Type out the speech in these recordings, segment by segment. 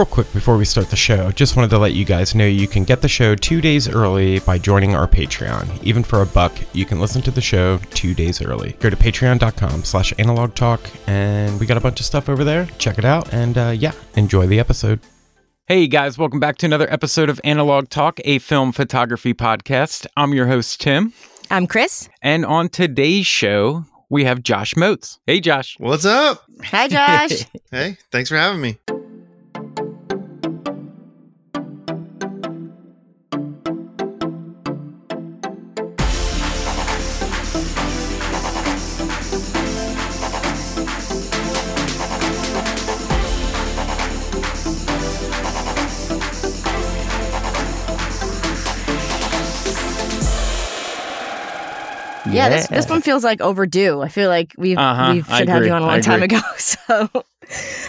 Real quick before we start the show, just wanted to let you guys know you can get the show two days early by joining our Patreon. Even for a buck, you can listen to the show two days early. Go to patreon.com slash analog talk, and we got a bunch of stuff over there. Check it out, and uh, yeah, enjoy the episode. Hey guys, welcome back to another episode of Analog Talk, a film photography podcast. I'm your host, Tim. I'm Chris. And on today's show, we have Josh Moates. Hey, Josh. What's up? Hi, Josh. hey, thanks for having me. Yeah, this this one feels like overdue. I feel like we Uh-huh, we should have you on a long time ago. So,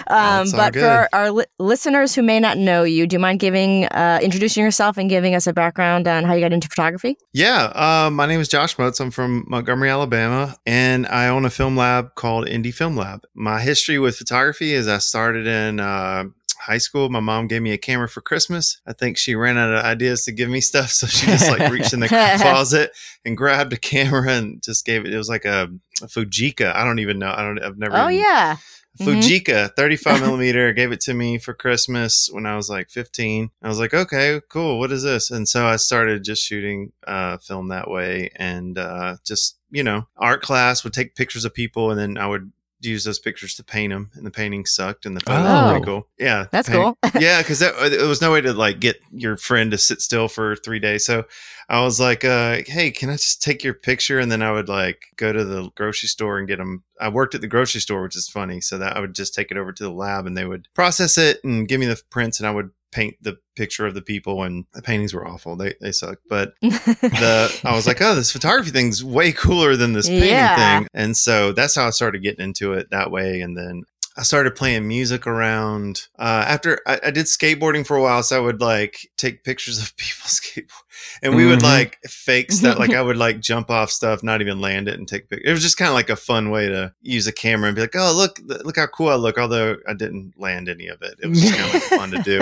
um, but good. for our li- listeners who may not know you, do you mind giving uh, introducing yourself and giving us a background on how you got into photography? Yeah, uh, my name is Josh Moates. I'm from Montgomery, Alabama, and I own a film lab called Indie Film Lab. My history with photography is I started in uh, high school. My mom gave me a camera for Christmas. I think she ran out of ideas to give me stuff, so she just like reached in the closet and grabbed a camera and just gave it. It was like a, a Fujica. I don't even know. I don't. I've never. Oh even- yeah, Mhm. Fujica 35 millimeter gave it to me for Christmas when I was like 15. I was like, okay, cool. What is this? And so I started just shooting uh, film that way and uh, just, you know, art class would take pictures of people and then I would use those pictures to paint them and the painting sucked and the Oh. were pretty cool. Yeah. that's cool. yeah, because there was no way to like get your friend to sit still for three days. So I was like, uh, "Hey, can I just take your picture?" And then I would like go to the grocery store and get them. I worked at the grocery store, which is funny. So that I would just take it over to the lab, and they would process it and give me the prints, and I would paint the picture of the people. And the paintings were awful; they they sucked. But the I was like, oh, this photography thing's way cooler than this painting Yeah. thing. And so that's how I started getting into it that way. And then I started playing music around uh, after I, I did skateboarding for a while. So I would like take pictures of people skateboard and we would Mhm. like fake stuff. like I would like jump off stuff, not even land it and take pictures. It was just kind of like a fun way to use a camera and be like, oh, look, look how cool I look. Although I didn't land any of it. It was just kind of like fun to do.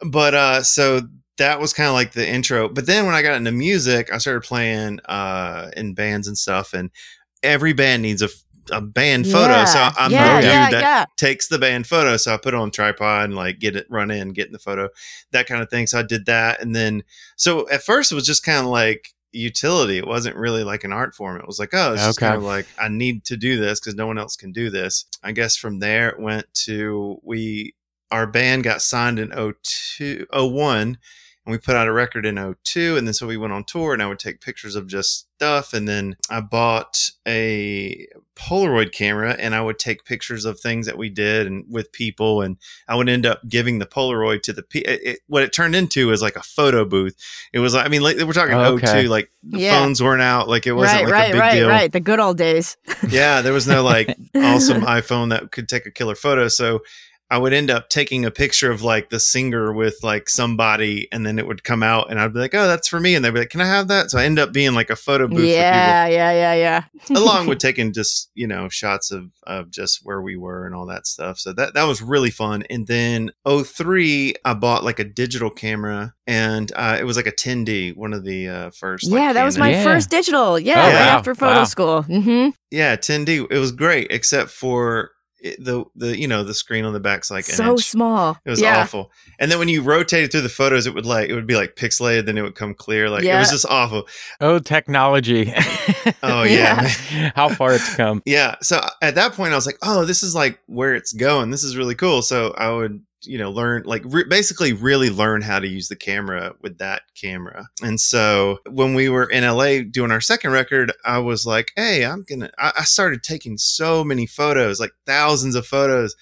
But uh, so that was kind of like the intro. But then when I got into music, I started playing uh, in bands and stuff, and every band needs a, a band photo. So I'm yeah, the dude yeah, that yeah. takes the band photo. So I put it on tripod and like get it run in, get in the photo, that kind of thing. So I did that. And then, so at first it was just kind of like utility. It wasn't really like an art form. It was like, oh, it's just Okay. kind of like, I need to do this because no one else can do this. I guess from there it went to, we, our band got signed in 02, 01 and we put out a record in 02 and then so we went on tour and i would take pictures of just stuff and then i bought a polaroid camera and i would take pictures of things that we did and with people and i would end up giving the polaroid to the pe- it, it, what it turned into is like a photo booth it was like i mean like, we're talking oh Okay. 02 like the Yeah. phones weren't out like it wasn't Right, like right, a big right, deal right. The good old days. yeah, there was no like awesome iPhone that could take a killer photo. So I would end up taking a picture of like the singer with like somebody, and then it would come out, and I'd be like, "Oh, that's for me," and they'd be like, "Can I have that?" So I end up being like a photo booth Yeah, yeah, yeah, yeah. along with taking just you know shots of of just where we were and all that stuff. So that that was really fun. And then 03, I bought like a digital camera, and uh, it was like a 10D, one of the uh, first. like, yeah, that was my Yeah. first digital. Yeah, Oh, right wow, after photo wow. school. hmm Yeah, 10D. It was great, except for it, the the you know the screen on the back's like an so inch. small. It was yeah. awful. And then when you rotated through the photos, it would like it would be like pixelated, then it would come clear. Like it was just awful. oh, technology. Oh Yeah. yeah. How far it's come. Yeah. So at that point, I was like, oh, this is like where it's going. This is really cool. So I would, you know, learn, like, re- basically really learn how to use the camera with that camera. And so when we were in LA doing our second record, I was like, hey, I'm going to, I started taking so many photos, like thousands of photos.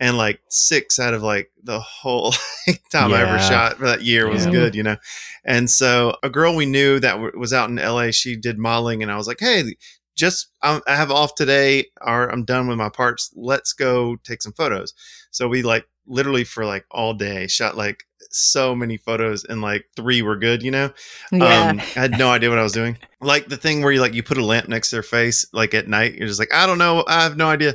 And like six out of like the whole time I ever shot for that year was Yeah. good, you know? And so a girl we knew that w- was out in LA, she did modeling. And I was like, hey, just I'm, I have off today, or I'm done with my parts. Let's go take some photos. So we like literally for like all day shot like so many photos, and like three were good. You know, Yeah. um, I had no idea what I was doing. Like the thing where you like you put a lamp next to their face, like at night, you're just like, I don't know, I have no idea.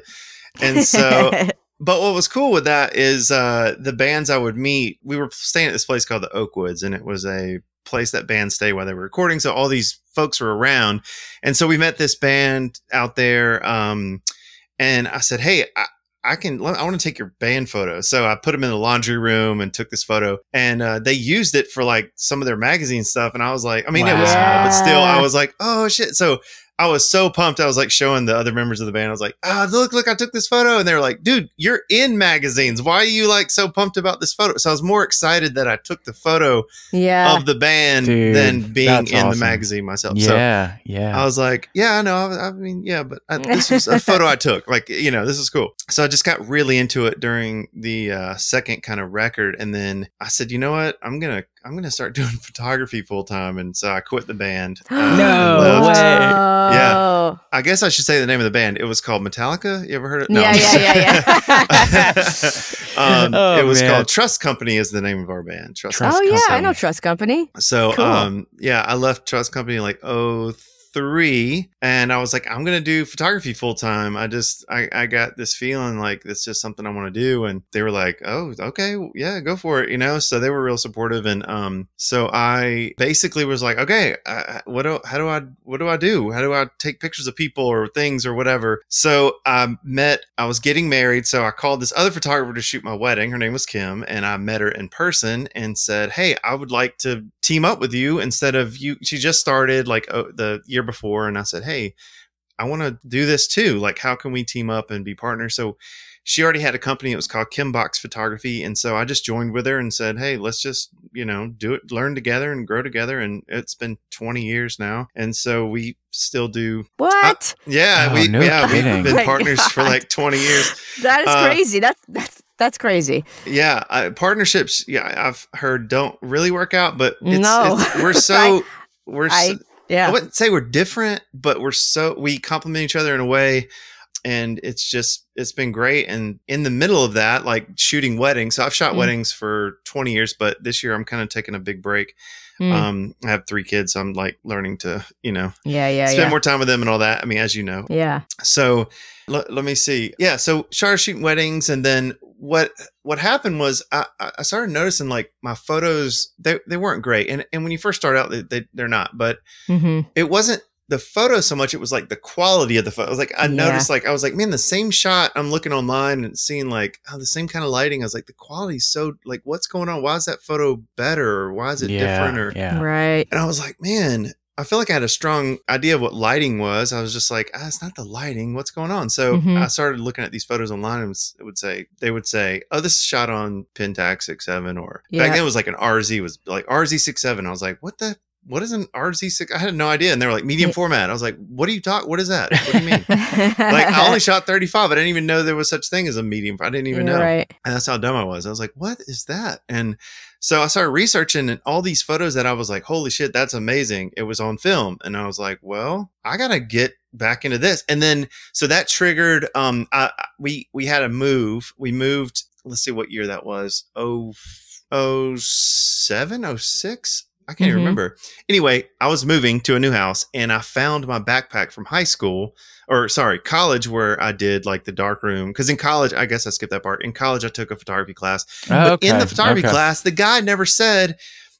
And so but what was cool with that is uh, the bands I would meet. We were staying at this place called the Oakwoods, and it was a place that bands stay while they were recording. So all these folks were around, and so we met this band out there. Um, and I said, "Hey, I, I can. I want to take your band photo." So I put them in the laundry room and took this photo, and uh, they used it for like some of their magazine stuff. And I was like, I mean, it was small, but still, I was like, "Oh shit!" So I was so pumped. I was like showing the other members of the band. I was like, "Ah, look, look! I took this photo," and they were like, "Dude, you're in magazines. Why are you like so pumped about this photo?" So I was more excited that I took the photo Yeah. of the band Dude, than being that's in the magazine myself. So Yeah, yeah. I was like, yeah, I know. I, I mean, yeah, but I, this was a photo I took. Like, you know, this is cool. So I just got really into it during the uh, second kind of record, and then I said, you know what, I'm gonna I'm gonna start doing photography full time, and so I quit the band. uh, No way. Yeah. I guess I should say the name of the band. It was called Metallica. You ever heard it? Yeah, yeah, yeah, yeah. um, Oh, it was man. called Trust Company. Is the name of our band. Trust. Trust Company. oh yeah, I know Trust Company. So Cool. um yeah, I left Trust Company like oh three and I was like, I'm gonna do photography full time. I just I, I got this feeling like it's just something I want to do. And they were like, Oh, okay, yeah, go for it, you know. So they were real supportive and um so I basically was like, Okay, what do how do I what do I do? How do I take pictures of people or things or whatever? So I met I was getting married, so I called this other photographer to shoot my wedding. Her name was Kim, and I met her in person and said, "Hey, I would like to team up with you instead of you." She just started like oh, the year before, and I said, "Hey, I want to do this too. Like, how can we team up and be partners?" So she already had a company. It was called Kim Box Photography, and so I just joined with her and said, "Hey, let's just you know do it, learn together, and grow together." And it's been 20 years now, and so we still do. What? Yeah, Oh, we no yeah we've been My partners for like 20 years. that is uh, crazy. That's that's that's crazy. Yeah, I, partnerships. Yeah, I've heard don't really work out, but it's, No. it's- we're so we're. I- so, I wouldn't say we're different, but we're so we complement each other in a way, and it's just it's been great. And in the middle of that, like shooting weddings, so I've shot Mm. weddings for twenty years, but this year I'm kind of taking a big break. Mm. Um, I have three kids, so I'm like learning to you know yeah, yeah, spend yeah. more time with them and all that. I mean, as you know, yeah. so let, let me see yeah so started shooting weddings and then what what happened was i i started noticing like my photos they, they weren't great and and when you first start out they, they they're not but hmm it wasn't the photo so much it was like the quality of the photo. I was like I Yeah. noticed like I was like man the same shot I'm looking online and seeing like oh the same kind of lighting I was like the quality's so like what's going on why is that photo better or why is it yeah, different or yeah. Right. and I was like, man, I feel like I had a strong idea of what lighting was. I was just like, ah, it's not the lighting. What's going on? So Mhm. I started looking at these photos online and it would say, they would say, oh, this is shot on Pentax 67 or Yeah. back then it was like an RZ was like RZ67. I was like, what the, what is an RZ 6? I had no idea. And they were like medium format. I was like, what do you talk? What is that? What do you mean? like I only shot 35. I didn't even know there was such thing as a medium. I didn't even know. Right. And that's how dumb I was. I was like, what is that? And so I started researching and all these photos that I was like, holy shit, that's amazing. It was on film. And I was like, well, I gotta get back into this. And then so that triggered um I, we we had a move. We moved, let's see what year that was. Oh oh seven, oh six. I can't even Mhm. remember. Anyway, I was moving to a new house and I found my backpack from high school or sorry, college where I did like the dark room. Cause in college, I guess I skipped that part. In college, I took a photography class. Oh, But in the photography okay. class, the guy never said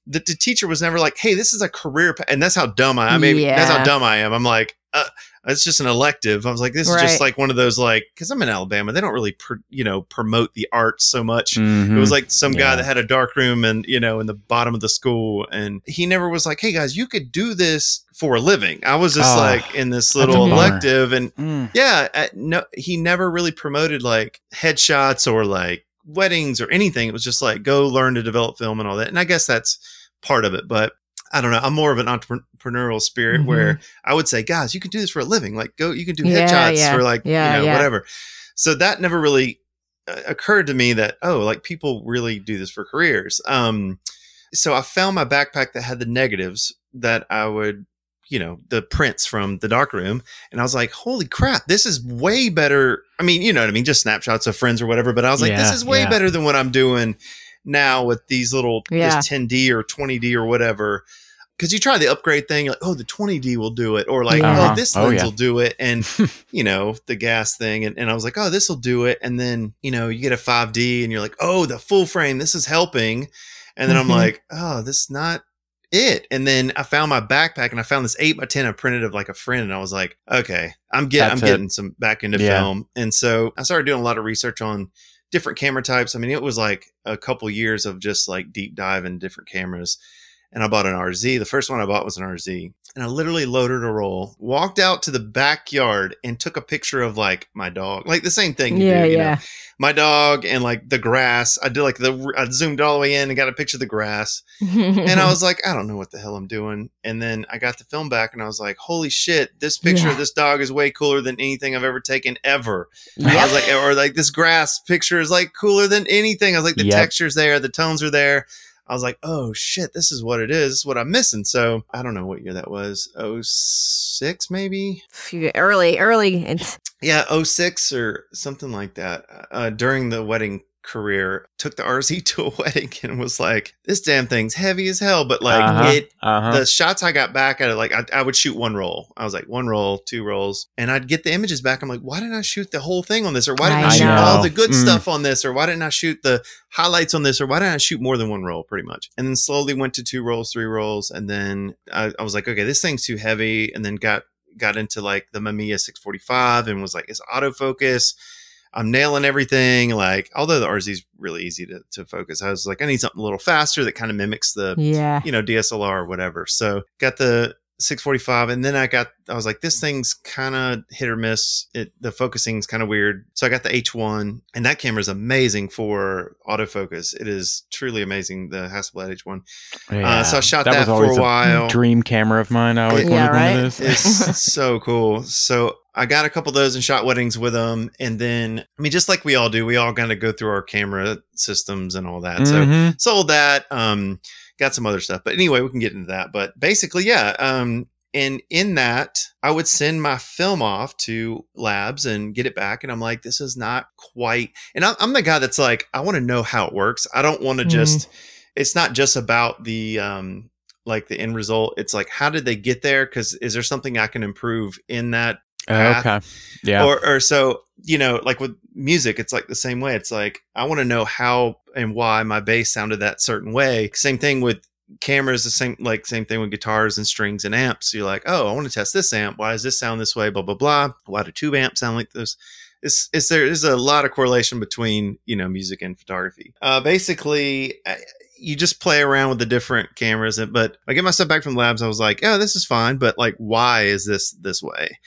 that the teacher was never like, "Hey, this is a career," pa-. and that's how dumb I. I mean, that's how dumb I am. I'm like, uh, it's just an elective. I was like, this is just like one of those like, because I'm in Alabama, they don't really, pr- you know, promote the arts so much. It Mhm. was like some guy that had a dark room and you know in the bottom of the school, and he never was like, "Hey guys, you could do this for a living." I was just Oh, like in this little elective, and Mm. yeah, uh, no, he never really promoted like headshots or like weddings or anything. It was just like go learn to develop film and all that. And I guess that's part of it, but I don't know. I'm more of an entrepreneurial spirit Mhm. where I would say, guys, you can do this for a living. Like go, you can do Yeah, headshots yeah, for like yeah, you know yeah. whatever. So that never really uh, occurred to me that oh, like people really do this for careers. Um, so I found my backpack that had the negatives that I would, you know, the prints from the dark room, and I was like, holy crap, this is way better. I mean, you know what I mean, just snapshots of friends or whatever. But I was like, this is way better than what I'm doing now with these little Yeah. this 10D or 20D or whatever. because you try the upgrade thing, like, oh, the 20D will do it, or like, Yeah. oh, this Oh, lens yeah. will do it, and you know, the gas thing, and, and I was like, oh, this will do it, and then you know, you get a 5D, and you're like, oh, the full frame, this is helping, and then I'm Mhm. like, oh, this is not it, and then I found my backpack, and I found this eight by ten I printed of like a friend, and I was like, okay, I'm getting, I'm it. getting some back into Yeah. film, and so I started doing a lot of research on different camera types. I mean, it was like a couple years of just like deep dive in different cameras. And I bought an RZ. The first one I bought was an RZ. And I literally loaded a roll, walked out to the backyard and took a picture of like my dog. Like the same thing. you Yeah, do, you know? yeah. My dog and like the grass. I did like the, I zoomed all the way in and got a picture of the grass. And I was like, I don't know what the hell I'm doing. And then I got the film back and I was like, holy shit, this picture Yeah. of this dog is way cooler than anything I've ever taken ever. I was like, or like this grass picture is like cooler than anything. I was like, the Yep. texture's there, the tones are there. I was like, oh shit, this is what it is. This is what I'm missing. So I don't know what year that was. Oh six maybe. Early, early. Yeah, 06 or something like that. Uh, during the wedding career, took the RZ to a wedding and was like, this damn thing's heavy as hell. But like Uh-huh. it Uh-huh. the shots I got back at it, like I, I would shoot one roll. I was like one roll, two rolls, and I'd get the images back. I'm like, why didn't I shoot the whole thing on this, or why didn't I, I shoot know. all the good Mm. stuff on this, or why didn't I shoot the highlights on this, or why didn't I shoot more than one roll, pretty much. And then slowly went to two rolls, three rolls, and then I, I was like, okay, this thing's too heavy, and then got got into like the Mamiya 645 and was like, it's autofocus. I'm nailing everything. Like, although the RZ is really easy to, to focus, I was like, I need something a little faster that kind of mimics the yeah. you know DSLR or whatever. So got the 645, and then I got I was like, this thing's kind of hit or miss. It the focusing's kind of weird. So I got the H1, and that camera is amazing for autofocus. It is truly amazing. The Hasselblad H1. Uh, so I shot that, was for a while. dream camera of mine. I always Yeah, wanted one of those. It's so cool. So I got a couple of those and shot weddings with them. And then, I mean, just like we all do, we all kind of go through our camera systems and all that. So Mhm. sold that. Um, got some other stuff, but anyway, we can get into that. But basically, yeah. Um, and in that, I would send my film off to labs and get it back. And I'm like, this is not quite. And I'm, I'm the guy that's like, I want to know how it works. I don't want to Mhm. just. It's not just about the um, like the end result. It's like, how did they get there? Because is there something I can improve in that Okay. Yeah. or or so you know like with music it's like the same way. It's like i want to know how and why my bass sounded that certain way. Same thing with cameras the same like same thing with guitars and strings and amps. You're like oh i want to test this amp. Why does this sound this way? Blah blah blah. Why do tube amps sound like this? It's, it's there is a lot of correlation between you know music and photography. Uh basically you just play around with the different cameras but i get myself back from labs. I was like oh this is fine but like why is this this way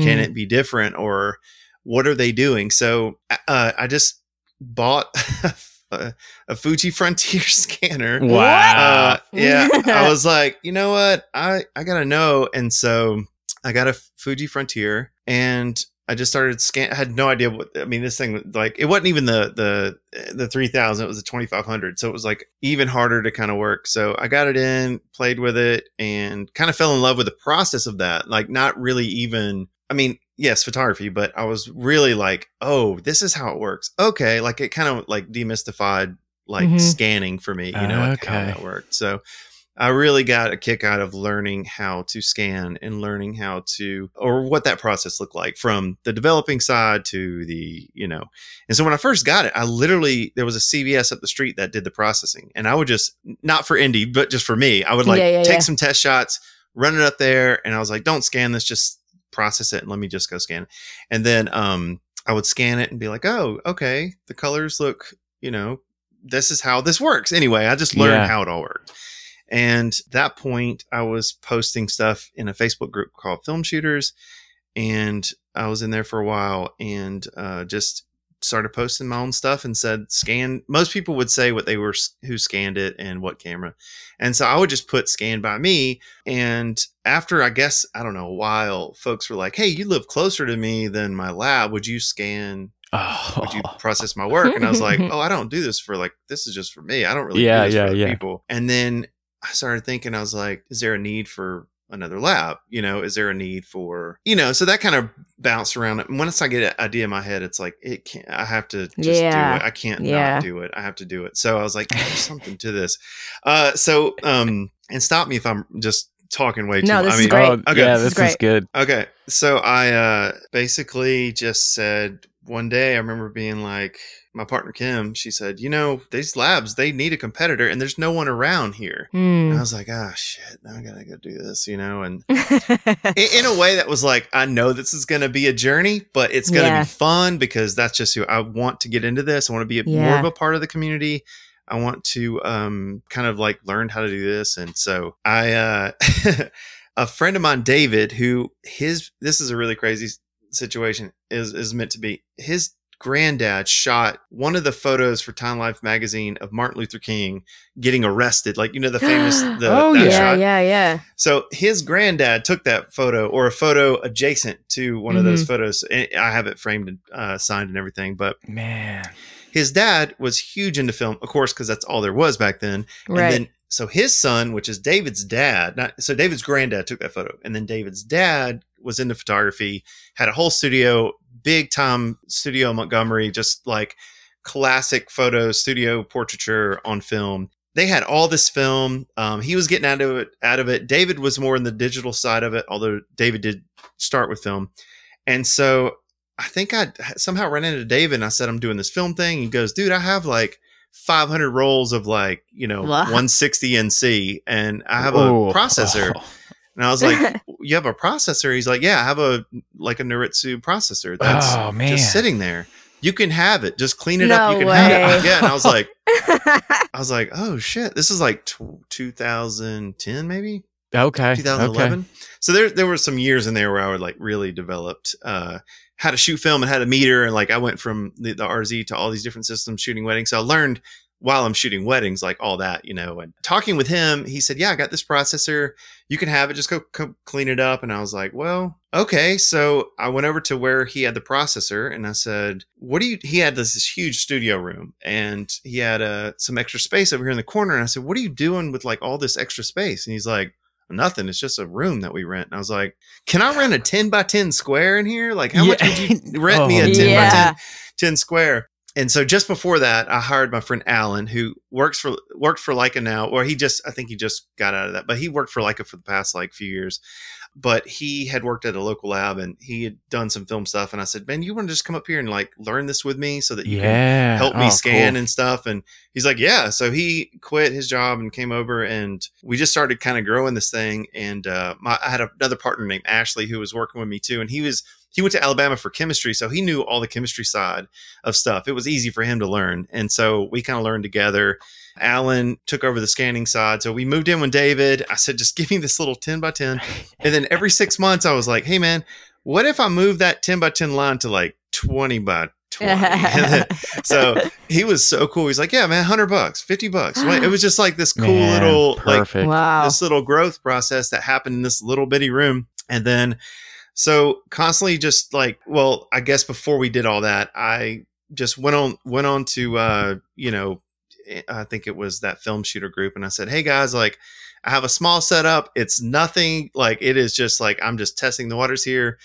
can Hmm. it be different or what are they doing? So uh, i just bought a, a fuji frontier scanner. Wow. uh, yeah i was like you know what? I i gotta know. And so i got a fuji frontier and i just started scan i had no idea what i mean this thing like it wasn't even the the the 3000 it was the 2500 so it was like even harder to kind of work. So i got it in played with it and kind of fell in love with the process of that like not really even i mean yes photography but i was really like oh this is how it works okay like it kind of like demystified like Mhm. scanning for me you know like how Okay. that worked so I really got a kick out of learning how to scan and learning how to, or what that process looked like from the developing side to the, you know. And so when I first got it, I literally, there was a CVS up the street that did the processing. And I would just, not for indie, but just for me, I would like Yeah, yeah, take yeah. some test shots, run it up there. And I was like, don't scan this, just process it and let me just go scan it. And then um, I would scan it and be like, oh, okay, the colors look, you know, this is how this works. Anyway, I just learned Yeah. how it all worked. And that point, I was posting stuff in a Facebook group called Film Shooters, and I was in there for a while and uh, just started posting my own stuff and said scan. Most people would say what they were who scanned it and what camera, and so I would just put scan by me. And after I guess I don't know a while, folks were like, "Hey, you live closer to me than my lab. Would you scan Oh. would you oh. process my work? And I was like, oh, I don't do this for like, this is just for me. I don't really Yeah, do this yeah, yeah. people. And then I started thinking, I was like, is there a need for another lab? You know, is there a need for, you know, so that kind of bounced around. And once I get an idea in my head, it's like, it can't, I have to just Yeah. do it. I can't Yeah. not do it. I have to do it. So I was like, there's something to this. Uh, so, um, and stop me if I'm just talking way too No, much. this I is mean, great. Oh, Okay. yeah, This is this is great. good. Okay. So I uh basically just said one day I remember being like my partner Kim, she said, "You know, these labs, they need a competitor and there's no one around here." And I Hmm. was like, "Ah, shit. Now I got to go do this, you know." And in, in a way that was like, I know this is to be a journey, but it's to Yeah. be fun because that's just who I want to get into this. I want to be a, more of a part of the community. I want to um, kind of like learn how to do this. And so I, uh, a friend of mine, David, who his, this is a really crazy situation is, is meant to be his granddad shot one of the photos for Time Life magazine of Martin Luther King getting arrested. Like, you know, the famous, the, Oh, yeah, shot. yeah, yeah. So his granddad took that photo or a photo adjacent to one of Mm-hmm. those photos. I have it framed and uh, signed and everything. But Man. his dad was huge into film, of course, because that's all there was back then. Right. And then so his son, which is David's dad, not so David's granddad took that photo, and then David's dad was into photography, had a whole studio, big time studio Montgomery, just like classic photo studio portraiture on film. They had all this film. Um, he was getting out of it. Out of it. David was more in the digital side of it, although David did start with film. And so I think I somehow ran into David and I said, I'm doing this film thing. He goes, dude, I have like 500 rolls of like, you know, Wow. 160 NC and I have a processor. And I was like, you have a processor? He's like, yeah, I have a, like a Noritsu processor. That's Oh, man. just sitting there. You can have it. Just clean it No up. You can have way. it. Yeah. And I was like, I was like, oh shit, this is like tw 2010 maybe Okay. 2011. So there there were some years in there where I would like really developed uh how to shoot film and how to meter and like I went from the, the RZ to all these different systems shooting weddings. So I learned while I'm shooting weddings like all that, you know. And talking with him, he said, "Yeah, I got this processor. You can have it. Just go, go clean it up." And I was like, "Well, okay." So I went over to where he had the processor and I said, "What do you?" He had this, this huge studio room and he had uh, some extra space over here in the corner. And I said, "What are you doing with like all this extra space?" And he's like nothing. It's just a room that we rent. And I was like, can I rent a 10 by 10 square in here? Like, how much would you rent me a Oh, 10 by yeah. 10, 10 square? And so just before that, I hired my friend Alan, who works for worked for Leica now, or he just I think he just got out of that, but he worked for Leica for the past like few years. But he had worked at a local lab and he had done some film stuff. And I said, Man, you want to just come up here and like learn this with me so that you can help me Oh, scan cool. and stuff. And he's like, yeah. So he quit his job and came over, and we just started kind of growing this thing. And uh, my, I had another partner named Ashley who was working with me too, and he was he went to Alabama for chemistry, so he knew all the chemistry side of stuff. It was easy for him to learn, and so we kind of learned together. Alan took over the scanning side. So we moved in with David. I said, just give me this little 10 by 10. And then every six months, I was like, hey, man, what if I move that 10 by 10 line to like 20 by 20? Then- so he was so cool. He's like, yeah, man, 100 bucks, 50 bucks. It was just like this cool Man, little, like, perfect. wow. this little growth process that happened in this little bitty room. And then, so constantly just like, well, I guess before we did all that, I just went on, went on to, uh, you know, I think it was that film shooter group. And I said, Hey guys, like I have a small setup. It's nothing like it is just like, I'm just testing the waters here.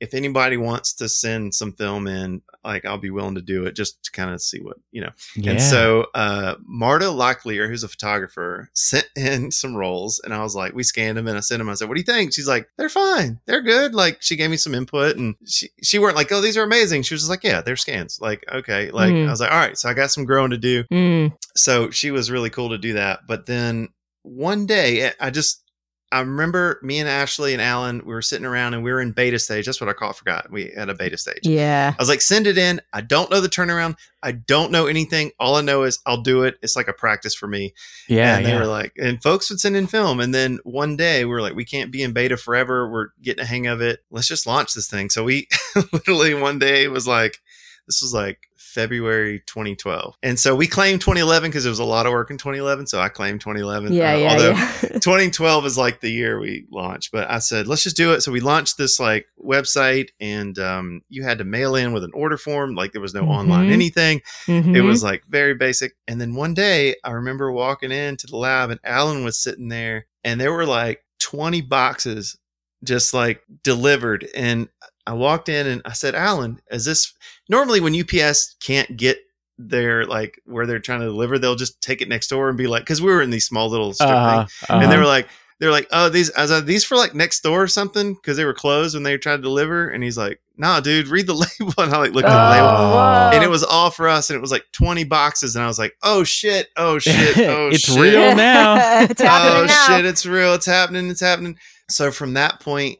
If anybody wants to send some film in, like I'll be willing to do it just to kind of see what, you know, Yeah. and so uh, Marta Locklear, who's a photographer, sent in some rolls, and I was like, we scanned them, and I sent them. I said, "What do you think?" She's like, "They're fine, they're good." Like she gave me some input, and she she weren't like, "Oh, these are amazing." She was just like, "Yeah, they're scans." Like, okay, like Mhm. I was like, "All right." So I got some growing to do. Mm. So she was really cool to do that. But then one day, I just I remember me and Ashley and Alan, we were sitting around and we were in beta stage. That's what I call. I forgot we had a beta stage. Yeah. I was like, send it in. I don't know the turnaround. I don't know anything. All I know is I'll do it. It's like a practice for me. yeah. and they yeah. were like, and folks would send in film. And then one day we were like, we can't be in beta forever. We're getting a hang of it. Let's just launch this thing. So we literally one day was like, this was like February 2012. And so we claimed 2011 because there was a lot of work in 2011. So I claimed 2011. Yeah. Uh, Yeah. although yeah. 2012 is like the year we launched, but I said, let's just do it. So we launched this like website and um, you had to mail in with an order form. Like there was no online Mhm. anything. It Mhm. was like very basic. And then one day I remember walking into the lab and Alan was sitting there and there were like 20 boxes just like delivered. And I walked in and I said, Alan, is this normally when UPS can't get their like where they're trying to deliver, they'll just take it next door and be like, because we were in these small little strip Uh-huh, thing, and they uh-huh. were like, they're like, oh, these I was like, these for like next door or something because they were closed when they were trying to deliver. And he's like, nah, dude, read the label. And I like looked at the label. Oh. And it was all for us, and it was like 20 boxes. And I was like, oh shit, oh shit, oh shit. It's shit. real now. it's oh now. shit, it's real, it's happening, it's happening. So from that point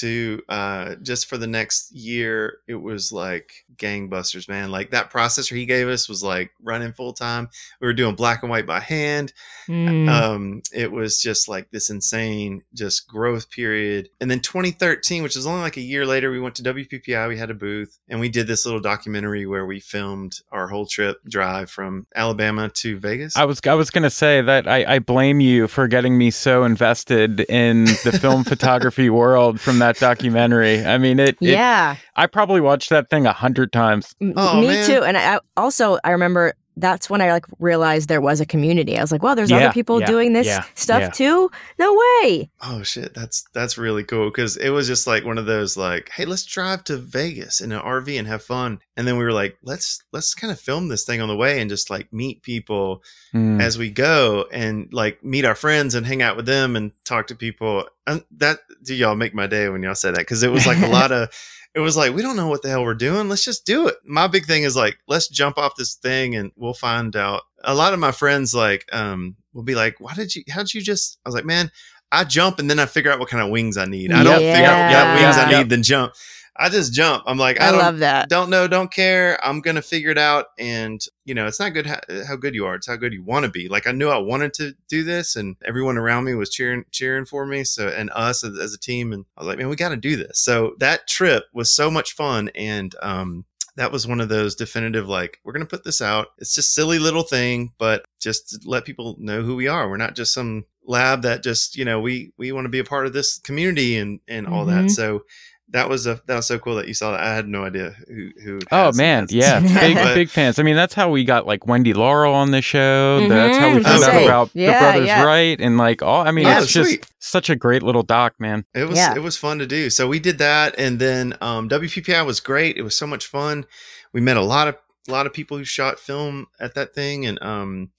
to uh just for the next year, it was like gangbusters, man. Like that processor he gave us was like running full time. We were doing black and white by hand. Mm. Um, it was just like this insane just growth period. And then 2013, which is only like a year later, we went to WPPI. We had a booth and we did this little documentary where we filmed our whole trip drive from Alabama to Vegas. I was I was gonna say that I, I blame you for getting me so invested in the film photography world from that documentary. I mean, it. it yeah. I probably watched that thing a hundred times. Oh, me man. too. And I I also I remember that's when I like realized there was a community. I was like, well, there's Yeah, other people yeah, doing this yeah, stuff yeah. too. No way. Oh shit, that's that's really cool because it was just like one of those like, hey, let's drive to Vegas in an RV and have fun. And then we were like, let's let's kind of film this thing on the way and just like meet people Hmm. as we go and like meet our friends and hang out with them and talk to people. And that do y'all make my day when y'all say that because it was like a lot of. It was like we don't know what the hell we're doing. Let's just do it. My big thing is like let's jump off this thing and we'll find out. A lot of my friends like um will be like, "Why did you? How'd you just?" I was like, "Man, I jump and then I figure out what kind of wings I need. I don't Yep, figure out what kind of wings I yep. need, then jump. I just jump. I'm like, I, I, don't, love that. don't know, don't care. I'm gonna figure it out. And you know, it's not good how, how good you are; it's how good you want to be. Like I knew I wanted to do this, and everyone around me was cheering, cheering for me. So and us as, as a team, and I was like, man, we got to do this. So that trip was so much fun, and um, that was one of those definitive like we're gonna put this out. It's just silly little thing, but just to let people know who we are. We're not just some lab that just you know we we want to be a part of this community and and all that. Mhm. So that was a that was so cool that you saw that. I had no idea who who. Oh man, has- yeah, big big fans. I mean, that's how we got like Wendy Laurel on the show. That's how we Mhm, found out say, about yeah, the Brothers yeah. Wright and like all. I mean, Yeah, it's just such a great little doc, man. It was Yeah. it was fun to do. So we did that, and then um, WPPI was great. It was so much fun. We met a lot of a lot of people who shot film at that thing, and um,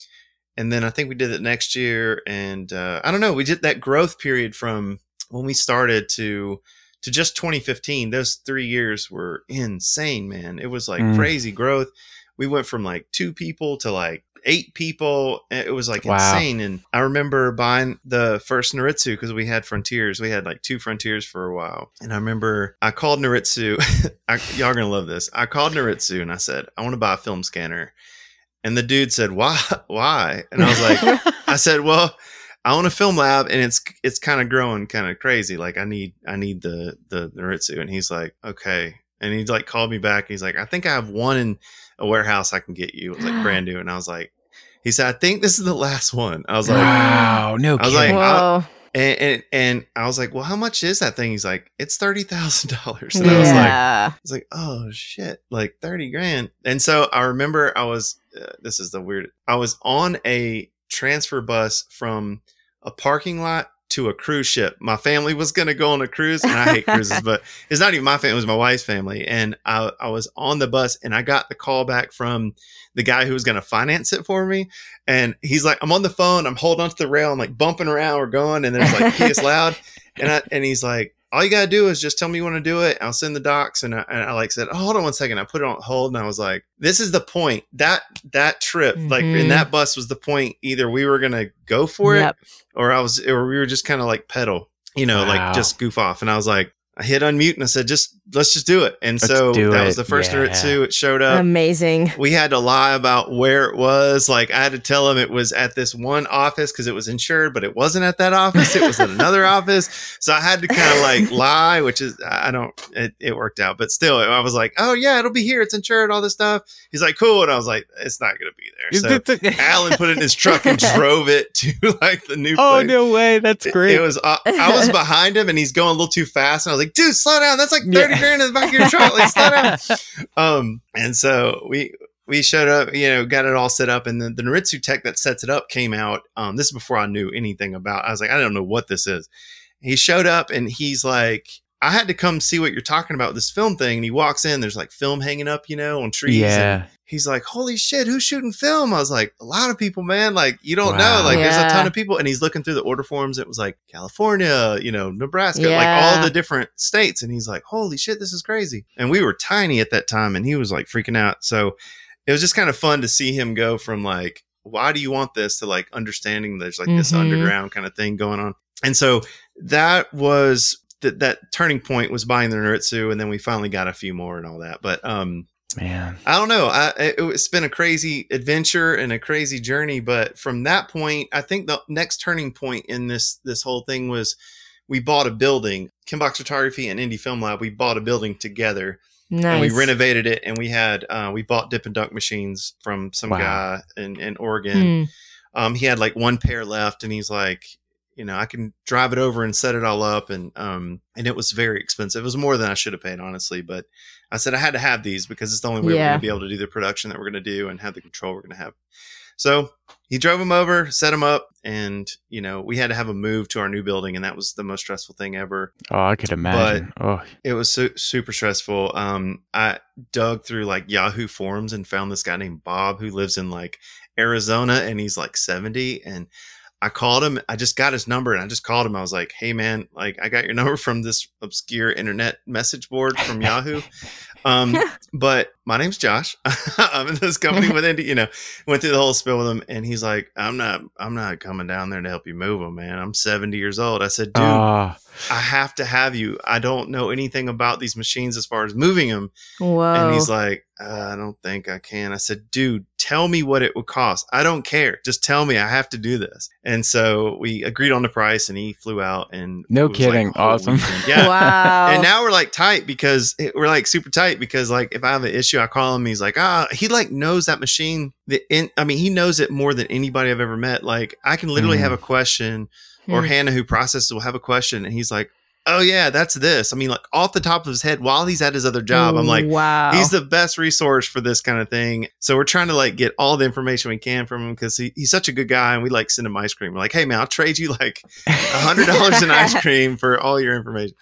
and then I think we did it next year, and uh, I don't know. We did that growth period from when we started to to just 2015. Those three years were insane, man. It was like Mm. crazy growth. We went from like two people to like eight people. It was like Wow. insane. And I remember buying the first Noritsu because we had Frontiers. We had like two Frontiers for a while. And I remember I called Noritsu. I, y'all are going to love this. I called Noritsu and I said, I want to buy a film scanner. And the dude said, why? Why? And I was like, I said, well, I own a film lab and it's it's kind of growing kind of crazy. Like I need I need the the Noritsu. And he's like, okay. And he like called me back. He's like, I think I have one in a warehouse I can get you. It was like brand new. And I was like, he said, I think this is the last one. I was like, wow, no I was kidding. like, I- Whoa. and, and and I was like, well, how much is that thing? He's like, it's thirty thousand dollars. And I was like, yeah. I was like, oh shit, like 30 grand. And so I remember I was, uh, this is the weird, I was on a transfer bus from a parking lot to a cruise ship. My family was going to go on a cruise and I hate cruises, but it's not even my family, it was my wife's family. And I, I was on the bus and I got the call back from the guy who was going to finance it for me. And he's like, I'm on the phone, I'm holding onto the rail, I'm like bumping around, we're going, and there's like, it's loud. And I, and he's like, all you gotta do is just tell me you want to do it. I'll send the docs. And I, and I like said, oh, hold on one second. I put it on hold and I was like, this is the point. That that trip, like in mm-hmm. that bus was the point. Either we were gonna go for Yep. it or I was or we were just kind of like pedal, you know, Wow. like just goof off. And I was like, I hit unmute and I said, just let's just do it. And Let's so do that it. was the first Yeah. Noritsu. It showed up Amazing. we had to lie about where it was. Like I had to tell them it was at this one office because it was insured, but it wasn't at that office. It was at another office. So I had to kind of like lie, which is I don't. It, it worked out, but still, I was like, "Oh yeah, it'll be here. It's insured. All this stuff." He's like, "Cool," and I was like, "It's not going to be there." So Alan put it in his truck and drove it to like the new. oh place. no way, that's It- great. It was. Uh, I was behind him, and he's going a little too fast. And I was like, "Dude, slow down. That's like thirty Yeah. grand in the back of your truck. Like, slow down." Um, and so we we showed up, you know, got it all set up, and then the Noritsu tech that sets it up came out. Um, this is before I knew anything about. I was like, I don't know what this is. He showed up and he's like, I had to come see what you're talking about this film thing. And he walks in, there's like film hanging up, you know, on trees. And Yeah. He's like, Holy shit, who's shooting film? I was like, A lot of people, man. Like, you don't Wow. know. Like, there's a ton of people. And he's looking through the order forms. It was like California, you know, Nebraska, like all the different states. And he's like, Holy shit, this is crazy. And we were tiny at that time and he was like freaking out. So it was just kind of fun to see him go from like, why do you want this to like understanding there's like this Mhm. underground kind of thing going on. And so that was that that turning point was buying the Noritsu, and then we finally got a few more and all that. But um, Man. I don't know. I, it, it's been a crazy adventure and a crazy journey. But from that point, I think the next turning point in this this whole thing was we bought a building. Kimbox Photography and Indie Film Lab. We bought a building together Nice. and we renovated it. And we had uh, we bought dip and dunk machines from some Wow. guy in in Oregon Hmm. um, he had like one pair left and he's like you know i can drive it over and set it all up and um and it was very expensive it was more than i should have paid honestly but i said i had to have these because it's the only way we're going to be able to do the production that we're going to do and have the control we're going to have so he drove them over set them up and you know we had to have a move to our new building and that was the most stressful thing ever Oh, I could imagine. oh, it was su- super stressful. Um, I dug through like Yahoo forums and found this guy named Bob who lives in like Arizona and he's like 70. And I called him. I just got his number and I just called him. I was like, hey, man, like I got your number from this obscure internet message board from Yahoo. Um, but my name's Josh. I'm in this company with Indie, you know, went through the whole spill with him and he's like, I'm not, I'm not coming down there to help you move them, man. I'm 70 years old. I said, dude, oh, I have to have you. I don't know anything about these machines as far as moving them. Whoa. And he's like, uh, I don't think I can. I said, dude, tell me what it would cost. I don't care. Just tell me I have to do this. And so we agreed on the price and he flew out and No it was like kidding. Awesome. weekend. Yeah. wow. And now we're like tight because it- we're like super tight because like if I have an issue, I call him. He's like, ah, he like knows that machine. The in, I mean, he knows it more than anybody I've ever met. Like I can literally Mhm. have a question, or Hmm. Hannah who processes will have a question, and he's like, oh yeah, that's this. I mean, like off the top of his head while he's at his other job. I'm like, wow. He's the best resource for this kind of thing. So we're trying to like get all the information we can from him because he, he's such a good guy and we like send him ice cream. We're like, hey man, I'll trade you like a hundred dollars in ice cream for all your information.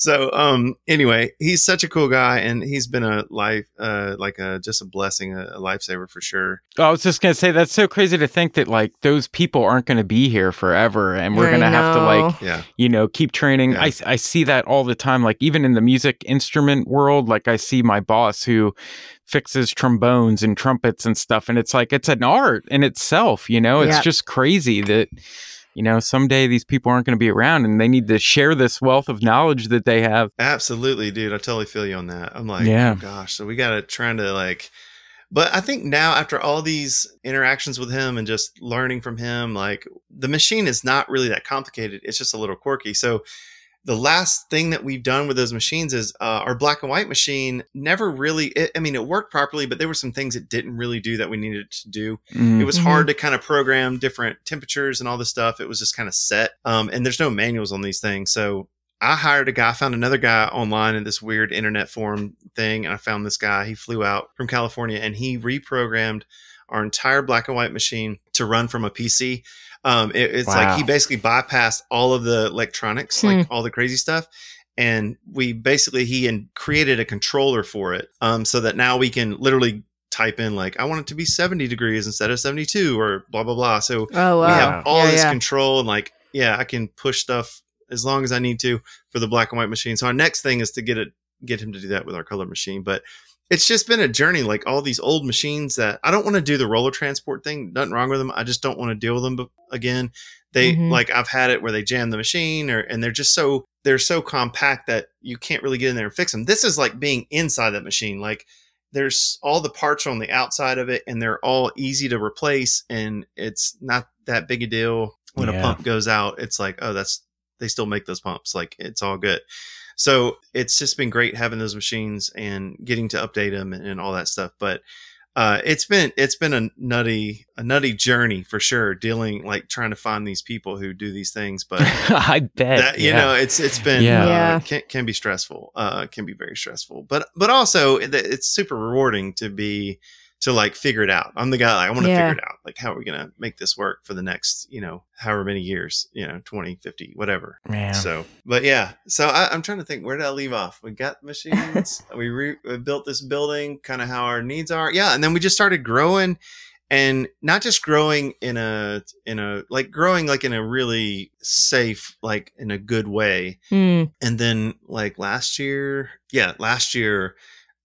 So um anyway, he's such a cool guy and he's been a life uh like a just a blessing, a, a lifesaver for sure. I was just gonna say that's so crazy to think that like those people aren't gonna be here forever, and we're I gonna have to like. Yeah. you know keep training. Yeah. I I see that all the time. Like even in the music instrument world, like I see my boss who fixes trombones and trumpets and stuff, and it's like it's an art in itself. You know, it's Yeah. just crazy that. You know, someday these people aren't going to be around and they need to share this wealth of knowledge that they have. Absolutely, dude. I totally feel you on that. I'm like, Yeah. oh gosh. So we got to trying to like, but I think now after all these interactions with him and just learning from him, like the machine is not really that complicated. It's just a little quirky. So the last thing that we've done with those machines is uh, our black and white machine never really, it, I mean, it worked properly, but there were some things it didn't really do that we needed to do Mm. it was hard to kind of program different temperatures and all this stuff. It was just kind of set. Um, and there's no manuals on these things. So I hired a guy, found another guy online in this weird internet forum thing. And I found this guy. He flew out from California and he reprogrammed our entire black and white machine to run from a PC. Um, it- it's Wow. like he basically bypassed all of the electronics, like all the crazy stuff. And we basically, he and created a controller for it um, so that now we can literally type in like I want it to be 70 degrees instead of 72 or blah blah blah. So Oh wow. we have all Yeah, this yeah. control and like yeah, I can push stuff as long as I need to for the black and white machine. So our next thing is to get it get him to do that with our color machine. But it's just been a journey like all these old machines that I don't want to do the roller transport thing. Nothing wrong with them. I just don't want to deal with them again. They Mhm. like I've had it where they jam the machine or and they're just so they're so compact that you can't really get in there and fix them. This is like being inside that machine. Like there's all the parts on the outside of it and they're all easy to replace and it's not that big a deal when Yeah. a pump goes out it's like oh that's they still make those pumps like it's all good so it's just been great having those machines and getting to update them and, and all that stuff but uh, it's been it's been a nutty a nutty journey for sure dealing like trying to find these people who do these things but I bet. that you yeah. know it's it's been Yeah. uh, can, can be stressful uh can be very stressful but but also it's super rewarding to be to like figure it out. I'm the guy like I want to Yeah. figure it out. Like how are we gonna make this work for the next you know however many years you know 20, 50, whatever. Man. So, but yeah, so I, I'm trying to think where did I leave off? We got machines. we, re, we built this building, kind of how our needs are. Yeah, and then we just started growing, and not just growing in a in a like growing like in a really safe like in a good way. Hmm. And then like last year, yeah, last year,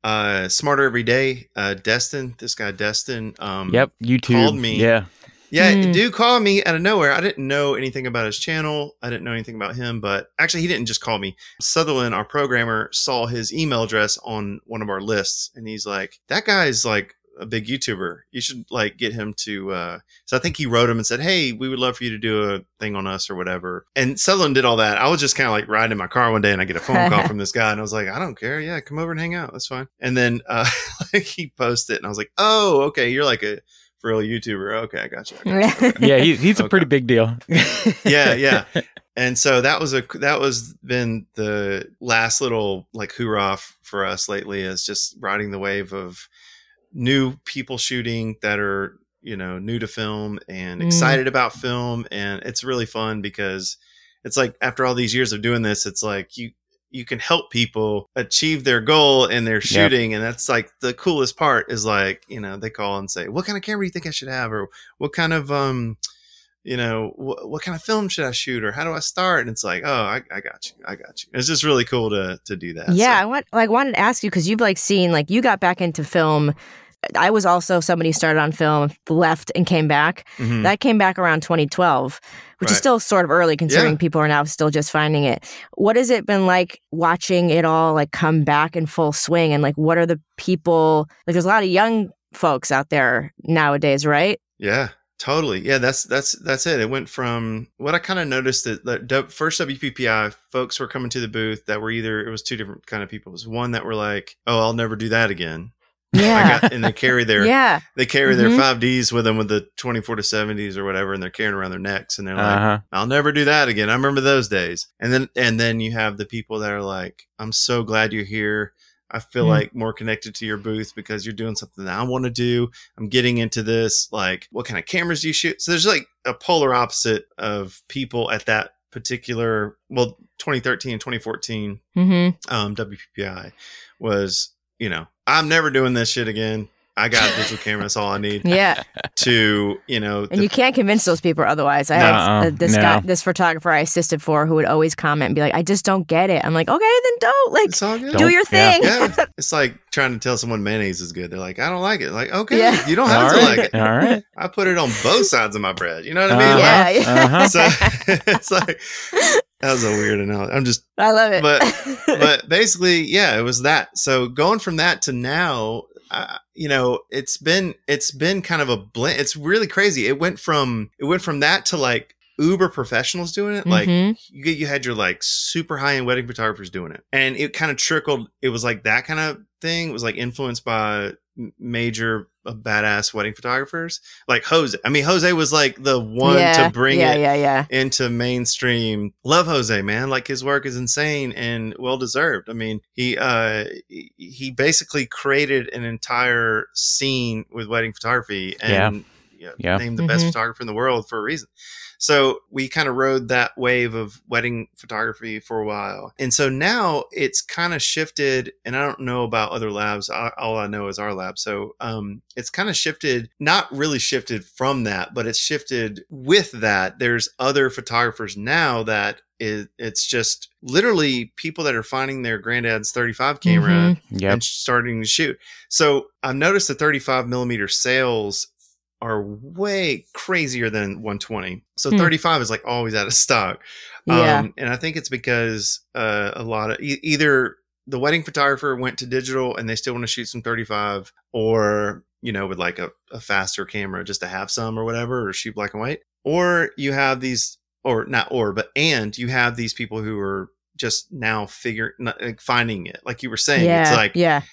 uh, smarter every day. Uh, Destin, this guy Destin. Um, Yep. YouTube. called me. Yeah. yeah, Hmm. dude called me out of nowhere. I didn't know anything about his channel. I didn't know anything about him, but actually, he didn't just call me. Sutherland, our programmer, saw his email address on one of our lists, and he's like, "That guy's like a big YouTuber. You should like get him to." Uh... So I think he wrote him and said, "Hey, we would love for you to do a thing on us or whatever." And Sutherland did all that. I was just kind of like riding in my car one day, and I get a phone call from this guy, and I was like, "I don't care. Yeah, come over and hang out. That's fine." And then uh, like he posted, and I was like, "Oh, okay. You're like a." Real YouTuber, okay, I got you. I got you. Okay Yeah. He, he's a pretty big deal. yeah, yeah. And so that was a that was been the last little like hoorah f- for us lately is just riding the wave of new people shooting that are you know new to film and Mm. excited about film and it's really fun because it's like after all these years of doing this it's like you you can help people achieve their goal in their shooting and that's like the coolest part is like you know they call and say what kind of camera do you think i should have or what kind of um you know wh- what kind of film should i shoot or how do i start and it's like oh i, I got you i got you it's just really cool to to do that Yeah, I so. want like wanted to ask you because you've like seen like you got back into film. I was also somebody who started on film, left and came back. Mhm. That came back around 2012, which is still sort of early considering Yeah. people are now still just finding it. What has it been like watching it all like come back in full swing? And like, what are the people like? There's a lot of young folks out there nowadays, right? Yeah, totally. Yeah, that's that's that's it. It went from what I kind of noticed that the first WPPI folks were coming to the booth that were either it was two different kind of people. It was one that were like, "Oh, I'll never do that again," Yeah, got, and they carry their yeah, they carry their Mhm. five Ds with them with the twenty four to seventies or whatever, and they're carrying around their necks, and they're like, Uh huh. I'll never do that again. I remember those days. And then and then you have the people that are like, I'm so glad you're here. I feel Mm. like more connected to your booth because you're doing something that I want to do. I'm getting into this. Like, what kind of cameras do you shoot? So there's like a polar opposite of people at that particular well 2013 and 2014 hmm um WPPI was, you know, I'm never doing this shit again. I got a digital camera. That's all I need yeah. to, you know, And the- you can't convince those people otherwise. I Nuh-uh, had uh, this no. guy, this photographer I assisted for, who would always comment and be like, "I just don't get it." I'm like, "Okay, then don't like it's all good. do Don't- your thing." yeah, it's like trying to tell someone mayonnaise is good. They're like, I don't like it. Like, okay, Yeah. you don't All have to right. like it. All right. I put it on both sides of my bread. You know what I mean? Uh-huh. yeah, yeah. Uh-huh. So it's like that was a weird analogy. I'm just, I love it. But- but basically, yeah, it was that. So going from that to now, uh, you know, it's been it's been kind of a blend. It's really crazy. It went from it went from that to like uber professionals doing it, like Mhm. you you had your like super high end wedding photographers doing it, and it kind of trickled. It was like that kind of thing. It was like influenced by major uh, badass wedding photographers, like Jose. I mean, Jose was like the one yeah, to bring yeah, it yeah, yeah. into mainstream. Love Jose, man. Like his work is insane and well deserved. I mean, he uh he- he basically created an entire scene with wedding photography and yeah. Yeah. named the best Mhm. photographer in the world for a reason. So we kind of rode that wave of wedding photography for a while. And so now it's kind of shifted, and I don't know about other labs. All I know is our lab. So um, it's kind of shifted, not really shifted from that, but it's shifted with that. There's other photographers now that is, it's just literally people that are finding their granddad's 35 camera Mhm. Yep. and starting to shoot. So I've noticed the 35 millimeter sales are way crazier than 120. So Hmm. 35 is like always out of stock. Yeah. Um, and I think it's because uh, a lot of e- either the wedding photographer went to digital and they still want to shoot some 35 or, you know, with like a, a faster camera just to have some or whatever, or shoot black and white. Or you have these, or not or, but and you have these people who are just now figuring, like finding it. Like you were saying, yeah, it's like, yeah,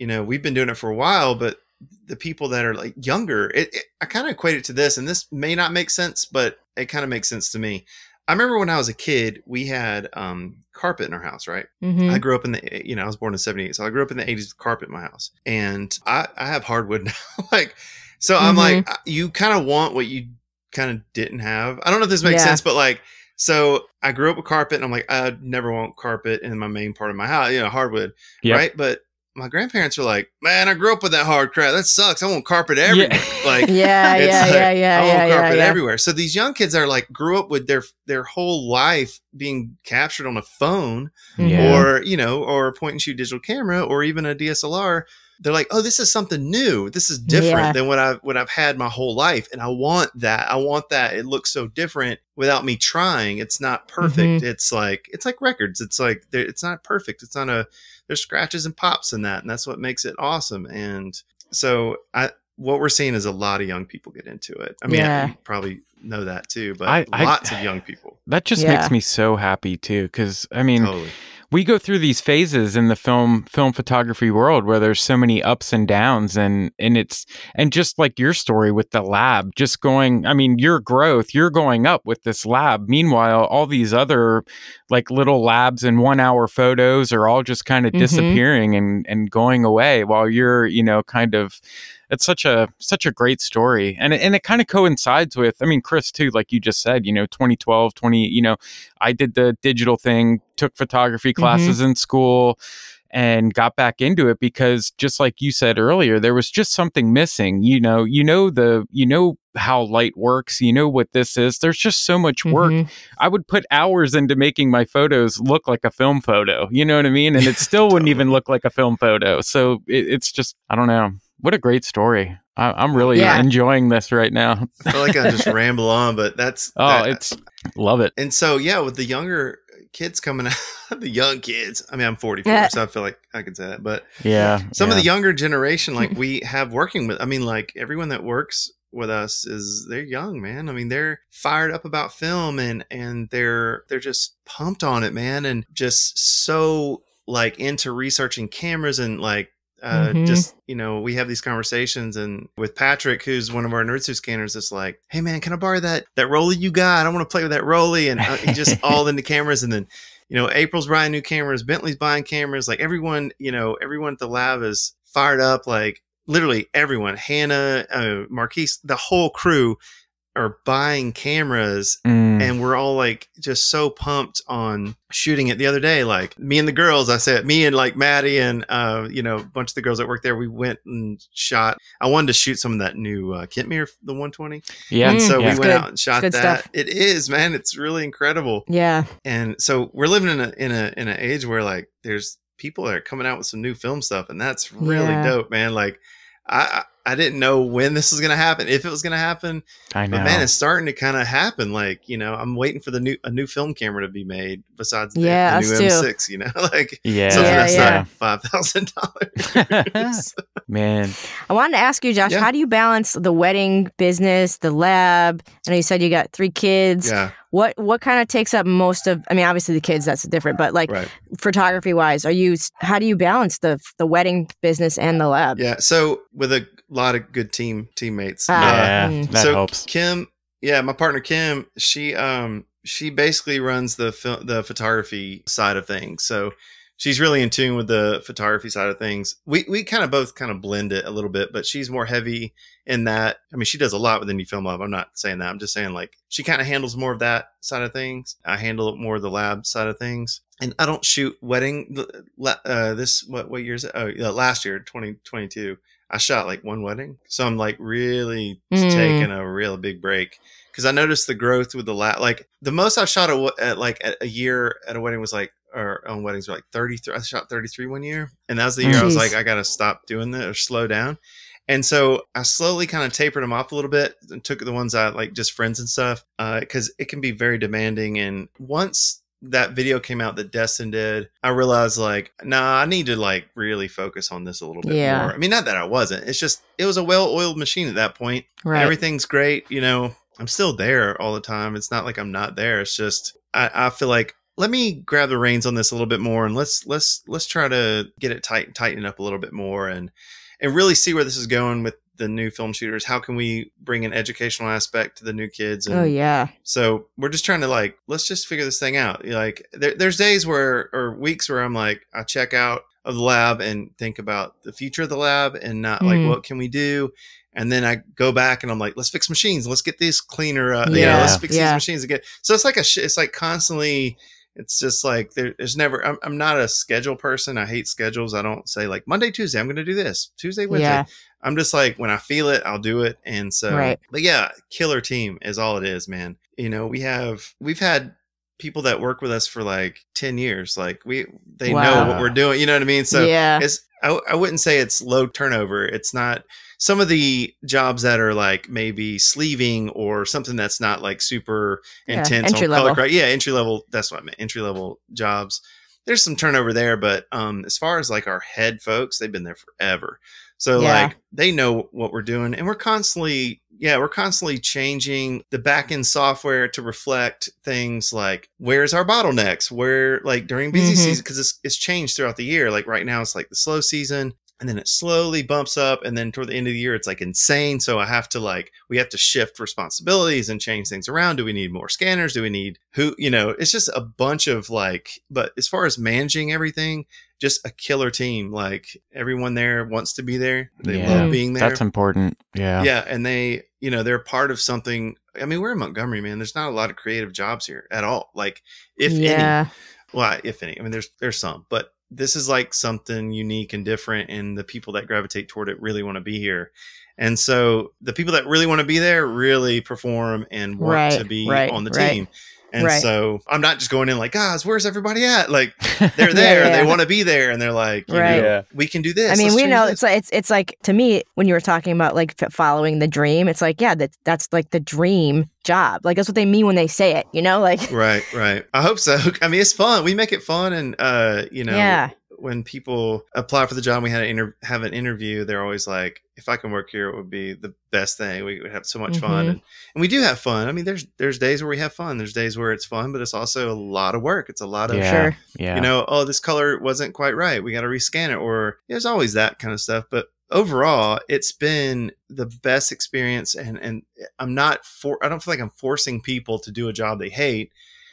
you know, we've been doing it for a while, but the people that are like younger, it, it I kind of equate it to this, and this may not make sense, but it kind of makes sense to me. I remember when I was a kid, we had um, carpet in our house, right? Mhm. I grew up in the, you know, I was born in 78. So I grew up in the 80s with carpet in my house. And I, I have hardwood now. like, so I'm like, you kind of want what you kind of didn't have. I don't know if this makes Yeah. sense, but like, so I grew up with carpet and I'm like, I never want carpet in my main part of my house, you know, hardwood. Yep. Right. But my grandparents are like, man, I grew up with that hard crap. That sucks. I want carpet everywhere. Yeah. Like, yeah, it's yeah, like, yeah, yeah, I want yeah, yeah, carpet yeah. everywhere. So these young kids are like grew up with their their whole life being captured on a phone Yeah. or you know or a point and shoot digital camera or even a DSLR. They're like, oh, this is something new. This is different Yeah. than what I've what I've had my whole life, and I want that. I want that. It looks so different without me trying. It's not perfect. Mm-hmm. It's like it's like records. It's like it's not perfect. It's not a there's scratches and pops in that, and that's what makes it awesome. And so I what we're seeing is a lot of young people get into it. I mean, Yeah. you probably know that too, but I- I- lots of young people. That just Yeah. makes me so happy too, because I mean, Totally. We go through these phases in the film film photography world where there's so many ups and downs and and it's and just like your story with the lab just going i mean your growth you're going up with this lab meanwhile all these other like little labs and one hour photos are all just kind of Mhm. disappearing and and going away while you're you know kind of it's such a such a great story and it, and it kind of coincides with i mean chris too like you just said you know 2012 20 you know i did the digital thing took photography classes in school and got back into it because just like you said earlier there was just something missing you know you know the you know how light works you know what this is there's just so much work Mhm. I would put hours into making my photos look like a film photo. You know what I mean? And it still wouldn't even look like a film photo. So it, it's just, I don't know. What a great story. I, I'm really Yeah. enjoying this right now. I feel like I just ramble on, but that's Oh, that- it's, love it. and so yeah, with the younger kids coming out, the young kids. I mean, I'm 44, Yeah. so I feel like I can say that. But Yeah. some of the younger generation, like we have working with, I mean, like everyone that works with us is they're young, man. I mean, they're fired up about film and and they're they're just pumped on it, man, and just so like into researching cameras and like uh, Mhm. just you know we have these conversations and with patrick who's one of our Noritsu scanners it's like hey man can i borrow that that Rollei you got i don't want to play with that Rollei and uh, just all into cameras and then you know april's buying new cameras bentley's buying cameras like everyone you know everyone at the lab is fired up like literally everyone hannah uh, marquise the whole crew are buying cameras Mm. and we're all like just so pumped on shooting it the other day like me and the girls i said me and like maddie and uh you know a bunch of the girls that work there we went and shot i wanted to shoot some of that new uh kentmere the 120 yeah. and Mm, so yeah. we went good. out and shot that stuff. it is man it's really incredible Yeah. and so we're living in a in a in an age where like there's people that are coming out with some new film stuff and that's really Yeah. dope man like I, I I didn't know when this was gonna happen, if it was gonna happen, I know. but man, it's starting to kind of happen. Like you know, I'm waiting for the new a new film camera to be made besides the, Yeah, the new too. M6. You know, like yeah. something Yeah, that's yeah. not five thousand dollars. Man. I wanted to ask you, Josh, Yeah. how do you balance the wedding business, the lab? I know you said you got three kids. yeah, What what kind of takes up most of? I mean, obviously the kids that's different, but like right. photography wise, are you? How do you balance the the wedding business and the lab? Yeah, so with a lot of good team teammates. Ah, uh, yeah. mm. That so helps. Kim, yeah, my partner Kim, she um she basically runs the fil- the photography side of things. So she's really in tune with the photography side of things. We we kind of both kind of blend it a little bit, but she's more heavy in that. I mean, she does a lot with indie film lab. I'm not saying that. I'm just saying like she kind of handles more of that side of things. I handle more of the lab side of things. And I don't shoot wedding. Uh, this what what year is it? Oh, yeah, last year, 2022. I shot like one wedding, so I'm like really Mm. taking a real big break because I noticed the growth with the la- like the most I've shot a, at like at a year at a wedding was like or on weddings were like 33 I shot 33 one year and that was the year I was like I gotta stop doing that or slow down and so I slowly kind of tapered them off a little bit and took the ones I like just friends and stuff because it can be very demanding and once that video came out that Destin did, I realized like, nah, I need to like really focus on this a little bit Yeah. more. I mean, not that I wasn't. It's just it was a well-oiled machine at that point. Right. Everything's great. You know, I'm still there all the time. It's not like I'm not there. It's just I, I feel like let me grab the reins on this a little bit more and let's let's let's try to get it tight tighten up a little bit more and and really see where this is going with the new film shooters? How can we bring an educational aspect to the new kids? And Oh yeah. so we're just trying to like, let's just figure this thing out. Like there, there's days where, or weeks where I'm like, I check out of the lab and think about the future of the lab and not like, Mm. what can we do? And then I go back and I'm like, let's fix machines. Let's get these cleaner. Uh, yeah. Yeah. let's fix Yeah. these machines again. So it's like a, sh- it's like constantly, it's just like there, there's never, I'm, I'm not a schedule person. I hate schedules. I don't say like Monday, Tuesday, I'm going to do this. Tuesday, Wednesday. Yeah. I'm just like when I feel it, I'll do it. And so, Right. but yeah, killer team is all it is, man. You know, we have we've had people that work with us for like ten years. Like we, they know what we're doing. You know what I mean? So yeah. it's I, I wouldn't say it's low turnover. It's not some of the jobs that are like maybe sleeving or something that's not like super Yeah, intense entry on color. level. correct- Yeah, entry level. That's what I meant. Entry level jobs. There's some turnover there, but um, as far as like our head folks, they've been there forever. So Yeah. like they know what we're doing, and we're constantly, yeah, we're constantly changing the back end software to reflect things like where's our bottlenecks, where like during busy Mhm. season because it's it's changed throughout the year. Like right now, it's like the slow season, and then it slowly bumps up, and then toward the end of the year, it's like insane. So I have to like we have to shift responsibilities and change things around. Do we need more scanners? Do we need who? You know, it's just a bunch of like. But as far as managing everything, just a killer team. Like everyone there wants to be there. They Yeah. love being there. That's important. Yeah. yeah, and they, you know, they're part of something. I mean, we're in Montgomery, man. There's not a lot of creative jobs here at all. Like, if any, yeah. well, if any. I mean, there's there's some, but this is like something unique and different, and the people that gravitate toward it really want to be here. And so the people that really want to be there really perform and want Right, to be right, on the right, team. And right. so I'm not just going in like, guys, where's everybody at? Like they're there, yeah. they want to be there, and they're like, you Right. know, Yeah. we can do this. I mean, Let's we know this." it's like it's it's like to me when you were talking about like following the dream. It's like yeah, that that's like the dream job. Like that's what they mean when they say it. You know, like right, right. I hope so. I mean, it's fun. We make it fun, and uh, you know, yeah, when people apply for the job, we had an inter- have an interview. They're always like, "If I can work here, it would be the best thing. We would have so much fun." Mhm. And, and we do have fun. I mean, there's there's days where we have fun. There's days where it's fun, but it's also a lot of work. It's a lot of Yeah. Sure. Yeah. you know, oh, this color wasn't quite right. We got to rescan it, or there's always that kind of stuff. But overall, it's been the best experience, and and I'm not for. I don't feel like I'm forcing people to do a job they hate.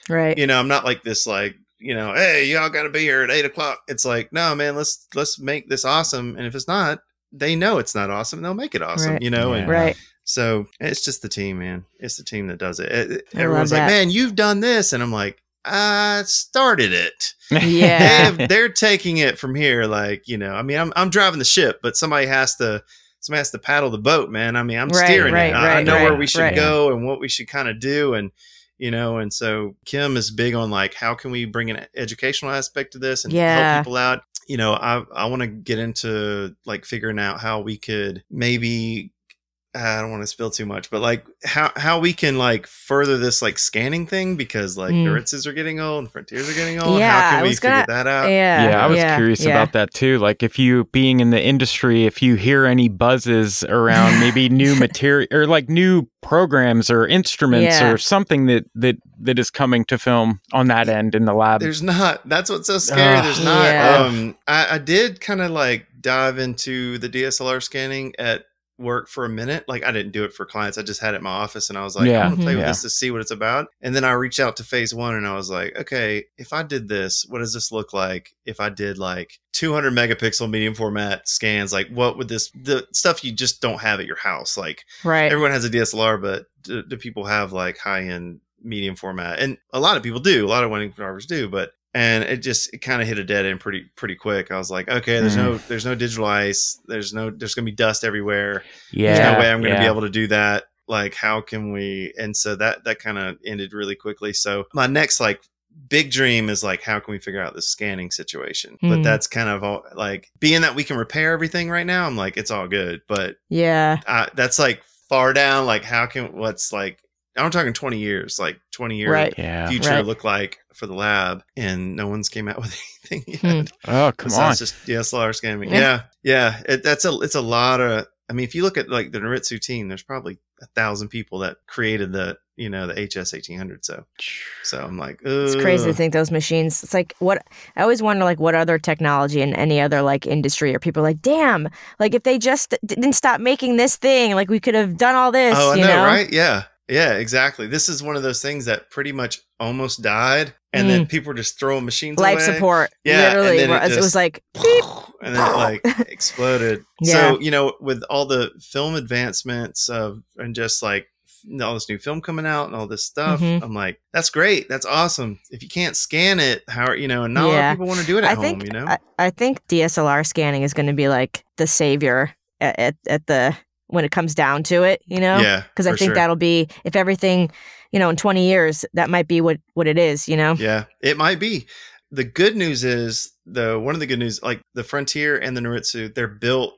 right. You know, I'm not like this like you know, hey, y'all got to be here at eight o'clock. It's like, no, man, let's let's make this awesome. And if it's not, they know it's not awesome. and They'll make it awesome. Right. You know, and Right. so it's just the team, man. It's the team that does it. It- Everyone's like, man, you've done this, and I'm like, I started it they Yeah. they're taking it from here. Like, you know, I mean, I'm, I'm driving the ship, but somebody has to, somebody has to paddle the boat, man. I mean, I'm Right, steering right, it. I, I know where we should go and what we should kind of do. And, you know, and so Kim is big on like, how can we bring an educational aspect to this and Yeah. help people out? You know, I, I want to get into like figuring out how we could maybe I don't want to spill too much, but like how how we can like further this like scanning thing because like Mm. the Ritzes are getting old and Frontiers are getting old. Yeah, how I can we was figure gonna- that out? yeah. yeah, I was curious yeah. about that too. Like, if you being in the industry, if you hear any buzzes around maybe new material or like new programs or instruments Yeah. or something that that that is coming to film on that end in the lab. There's not. That's what's so scary. Ugh. There's not. Yeah. Um, I, I did kind of like dive into the DSLR scanning at work for a minute. Like I didn't do it for clients. I just had it in my office, and I was like, Yeah. I'm gonna play with this to see what it's about. And then I reached out to Phase One, and I was like, okay, if I did this, what does this look like? If I did like 200 megapixel medium format scans, like what would this the stuff you just don't have at your house, like Right. everyone has a DSLR, but do, do people have like high end medium format? And a lot of people do. A lot of wedding photographers do, but and it just it kind of hit a dead end pretty pretty quick. I was like, okay, there's no there's no digital ice. There's no there's gonna be dust everywhere. yeah, There's no way I'm gonna be able to do that. Like, how can we? And so that that kind of ended really quickly. So my next like big dream is like how can we figure out the scanning situation but Hmm. that's kind of all like being that we can repair everything right now i'm like it's all good but Yeah. uh, that's like far down. Like, how can what's like? I'm talking 20 years, like 20 year Right. Yeah. future Right. look like for the lab, and no one's came out with anything yet. Hmm. Oh, come on. Besides just DSLR scanning. Yeah. Yeah, yeah. It, that's a it's a lot of. I mean, if you look at like the Noritsu team, there's probably a thousand people that created the you know the HS eighteen hundred. So so I'm like, It's crazy to think those machines. It's like what I always wonder, like what other technology in any other like industry, or people are like, damn, like if they just didn't stop making this thing, like we could have done all this. Oh, I you know, know, right? Yeah, yeah, exactly. This is one of those things that pretty much almost died, and then people were just throwing machines Mm. Life away. support, Yeah, literally. it where it, was like, and then it like exploded. Yeah. So you know, with all the film advancements of and just like all this new film coming out and all this stuff, Mhm. I'm like, that's great, that's awesome. If you can't scan it, how are you know? And not a lot of people want to do it at I home. think you know, I, I think DSLR scanning is going to be like the savior at, at, at the when it comes down to it. You know, yeah, because I think sure. that'll be if everything, you know, in 20 years, that might be what what it is. You know, Yeah, it might be. The good news is though, one of the good news, like the Frontier and the Noritsu, they're built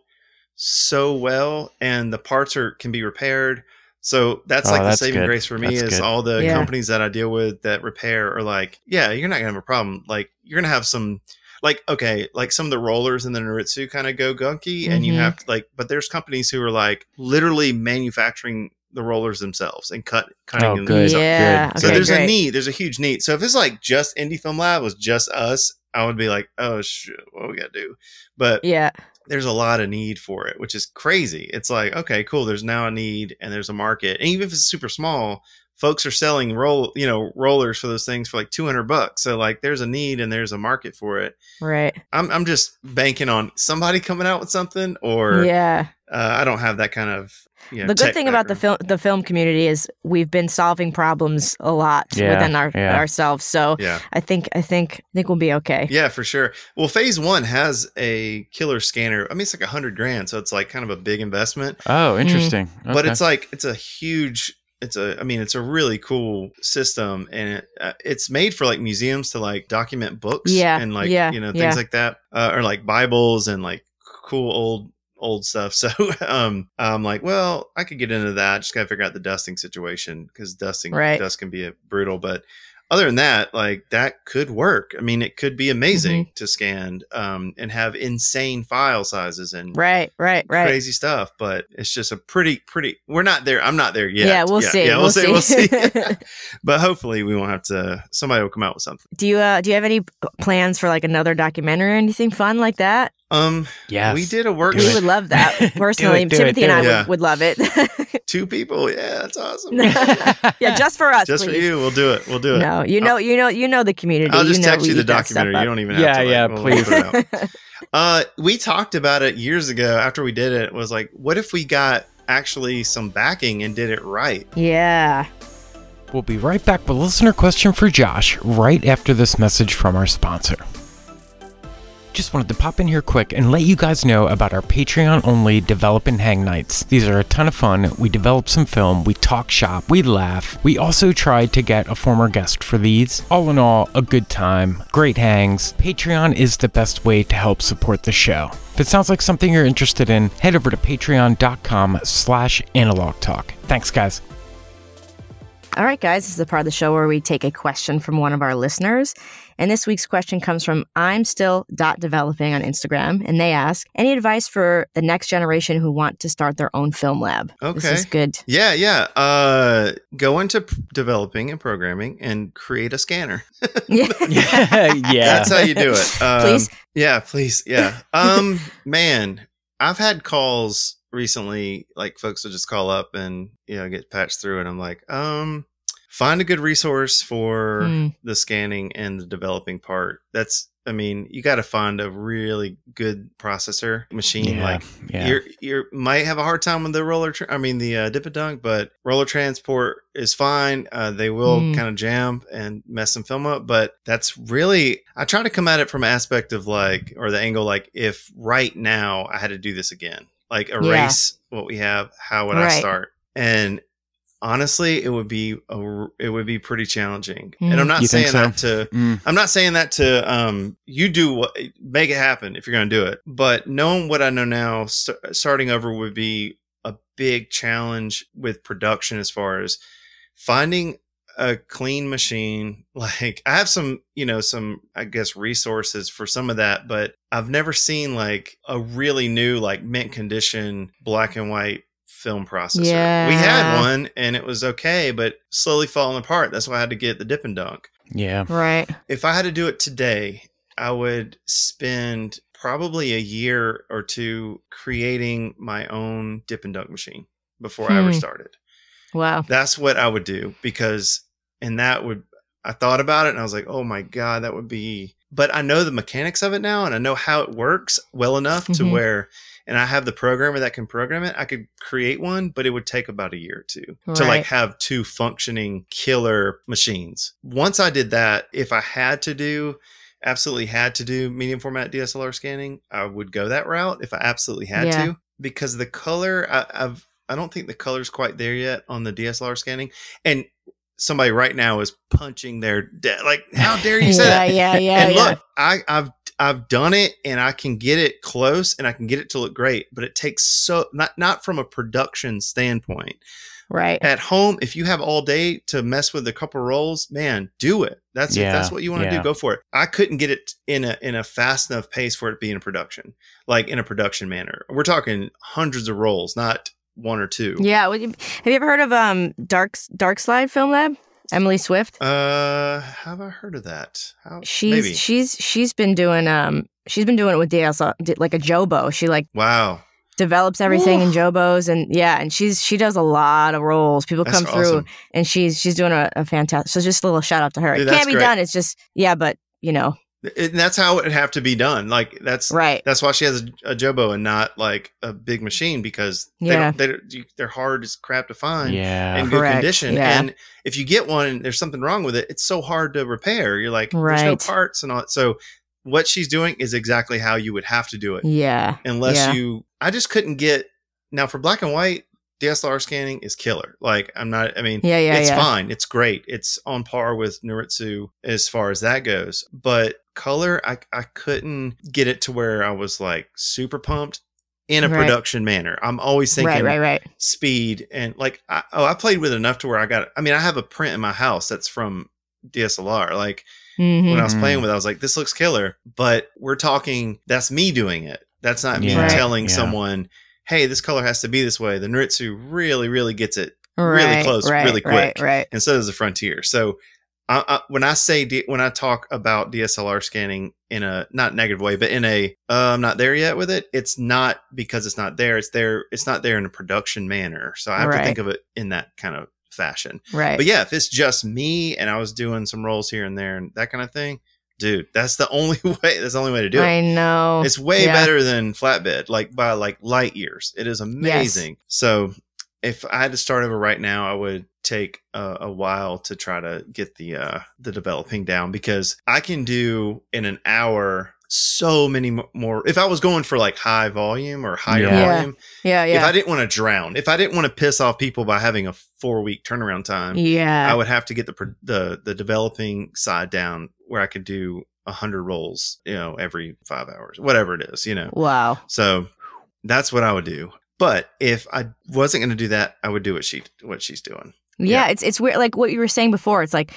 so well and the parts are can be repaired. So that's Oh, like that's the saving good. grace for me That's is good. all the Yeah. companies that I deal with that repair are like, yeah, you're not gonna have a problem. Like you're gonna have some like okay, like some of the rollers in the Noritsu kind of go gunky and you Mhm. have like but there's companies who are like literally manufacturing the rollers themselves and cut cutting Oh, them good. themselves. yeah. good. So okay, there's a great. need. There's a huge need. So if it's like just Indie Film Lab was just us, I would be like, oh shit, what we gotta do? But Yeah, there's a lot of need for it, which is crazy. It's like, okay, cool. There's now a need and there's a market. And even if it's super small, folks are selling roll, you know, rollers for those things for like 200 bucks. So like there's a need and there's a market for it. right. I'm, I'm just banking on somebody coming out with something or yeah. Uh, I don't have that kind of, you know, the good tech thing about the film the film community is we've been solving problems a lot Yeah, within our yeah. ourselves. So Yeah. I think I think I think we'll be okay. Yeah, for sure. Well, phase one has a killer scanner. I mean, it's like a hundred grand, so it's like kind of a big investment. Oh, interesting. But Okay. it's like it's a huge. It's a. I mean, it's a really cool system, and it, uh, it's made for like museums to like document books. Yeah, and like yeah, you know yeah. things like that, uh, or like Bibles and like cool old old stuff. So um, I'm like, well, I could get into that. Just gotta figure out the dusting situation because dusting Right. dust can be a brutal, but other than that, like that could work. I mean, it could be amazing Mm-hmm. to scan um, and have insane file sizes and Right, right, right. crazy stuff. But it's just a pretty, pretty. We're not there. I'm not there yet. Yeah, we'll see. Yeah, We'll we'll, see. We'll see. see. but hopefully, we won't have to. Somebody will come out with something. do you uh do you have any plans for like another documentary or anything fun like that? Um, yes. we did a Do workshop. We would love that personally. it, Timothy do and I it. would, Yeah. would love it. Two people. Yeah, that's awesome. yeah, just for us, just for you, we'll do it. We'll do it. No, you know, you know, you know the community. I'll just you know text we you the eat documentary. You don't even have Yeah, to. Like, yeah, we'll please. put it out. Uh, we talked about it years ago after we did it. Was like, what if we got actually some backing and did it right? yeah. We'll be right back with a listener question for Josh right after this message from our sponsor. Just wanted to pop in here quick and let you guys know about our Patreon only Develop and Hang nights. These are a ton of fun. We develop some film, we talk shop, we laugh. We also tried to get a former guest for these. All in all, a good time, great hangs. Patreon is the best way to help support the show. If it sounds like something you're interested in, head over to patreon.com slash analog talk. Thanks guys. All right, guys, this is the part of the show where we take a question from one of our listeners. And this week's question comes from I'm still dot developing on Instagram, and they ask any advice for the next generation who want to start their own film lab. This Okay. is good. Yeah, yeah. Uh, go into p- developing and programming and create a scanner. Yeah. yeah, yeah. That's how you do it. Um, Please. Yeah, please. Yeah. Um, man, I've had calls recently, like folks will just call up and, you know, get patched through and I'm like, um, find a good resource for Hmm. the scanning and the developing part. That's, I mean, you got to find a really good processor machine. yeah, Like yeah. you're you might have a hard time with the roller. Tra- I mean the uh, dip and dunk, but roller transport is fine. Uh, they will Mm. kind of jam and mess some film up, but that's really I try to come at it from an aspect of like or the angle like if right now I had to do this again, like erase what we have, how would I start? And honestly, it would be a, it would be pretty challenging. And Mm. I'm not You think saying that to Mm, I'm not saying that to um you do what make it happen if you're going to do it. But knowing what I know now, st- starting over would be a big challenge with production as far as finding a clean machine. Like I have some, you know, some I guess resources for some of that, but I've never seen like a really new like mint condition black and white film processor. We had one and it was okay, but slowly falling apart. That's why I had to get the dip and dunk. Yeah. Right. If I had to do it today, I would spend probably a year or two creating my own dip and dunk machine before I ever Hmm. started. Wow. That's what I would do because, and that would, I thought about it and I was like, oh my God, that would be, but I know the mechanics of it now and I know how it works well enough to Mhm. where, and I have the programmer that can program it. I could create one, but it would take about a year or two to like have two functioning killer machines. Once I did that, if I had to do, absolutely had to do medium format DSLR scanning, I would go that route if I absolutely had Yeah. to because the color I, I've I don't think the color's quite there yet on the DSLR scanning. And somebody right now is punching their de- like, how dare you say yeah, that? yeah, yeah, and yeah. look, I, I've I've done it and I can get it close and I can get it to look great, but it takes so not not from a production standpoint. right. At home, if you have all day to mess with a couple rolls, man, do it. That's if Yeah, that's what you want to yeah. do. Go for it. I couldn't get it in a in a fast enough pace for it to be in a production, like in a production manner. We're talking hundreds of rolls, not one or two. Yeah. Have you ever heard of um Dark Dark Slide Film Lab? Emily Swift. Uh, have I heard of that? How, She's maybe. she's she's been doing um she's been doing it with DSL like a Jobo. She like wow. develops everything in Jobos and yeah, and she's she does a lot of roles. People That's come through awesome. and she's she's doing a, a fantastic. So just a little shout out to her. Dude, it can't be great. done. It's just yeah, but you know, And that's how it would have to be done. Like that's right? that's why she has a, a Jobo and not like a big machine because they Yeah. don't, they don't, you, they're hard as crap to find Yeah. in good Correct, condition. yeah. And if you get one and there's something wrong with it, it's so hard to repair. You're like, there's no parts and all. So what she's doing is exactly how you would have to do it, Yeah, unless yeah. you. I just couldn't get now for black and white. DSLR scanning is killer. Like I'm not. I mean, yeah, yeah, it's yeah. fine. It's great. It's on par with Noritsu as far as that goes. But color, I I couldn't get it to where I was like super pumped in a Right. production manner. I'm always thinking Right, right, right. speed and like I, oh I played with it enough to where I got. I mean, I have a print in my house that's from DSLR. Like Mhm. when I was playing with, it, I was like, this looks killer. But we're talking that's me doing it. That's not me Yeah, Right. telling yeah. someone, hey, this color has to be this way. The Noritsu really, really gets it right, close, right, really right, quick. Right, and so does the Frontier. So I, I, when I say D, when I talk about DSLR scanning in a not negative way, but in a uh, I'm not there yet with it. It's not because it's not there. It's there. It's not there in a production manner. So I have Right. to think of it in that kind of fashion. right. But yeah, if it's just me and I was doing some rolls here and there and that kind of thing, dude, that's the only way. That's the only way to do it. I know. It's way Yeah. better than flatbed, like by like light years. It is amazing. So if I had to start over right now, I would take a, a while to try to get the uh the developing down because I can do in an hour so many more if I was going for like high volume or higher Yeah. Yeah. volume yeah, if I didn't want to drown if I didn't want to piss off people by having a 4 week turnaround time yeah. I would have to get the the the developing side down where I could do a hundred rolls, you know, every five hours, whatever it is, you know. wow. So that's what I would do. But if I wasn't going to do that, I would do what she what she's doing. Yeah, Yeah. it's it's weird. Like what you were saying before, it's like,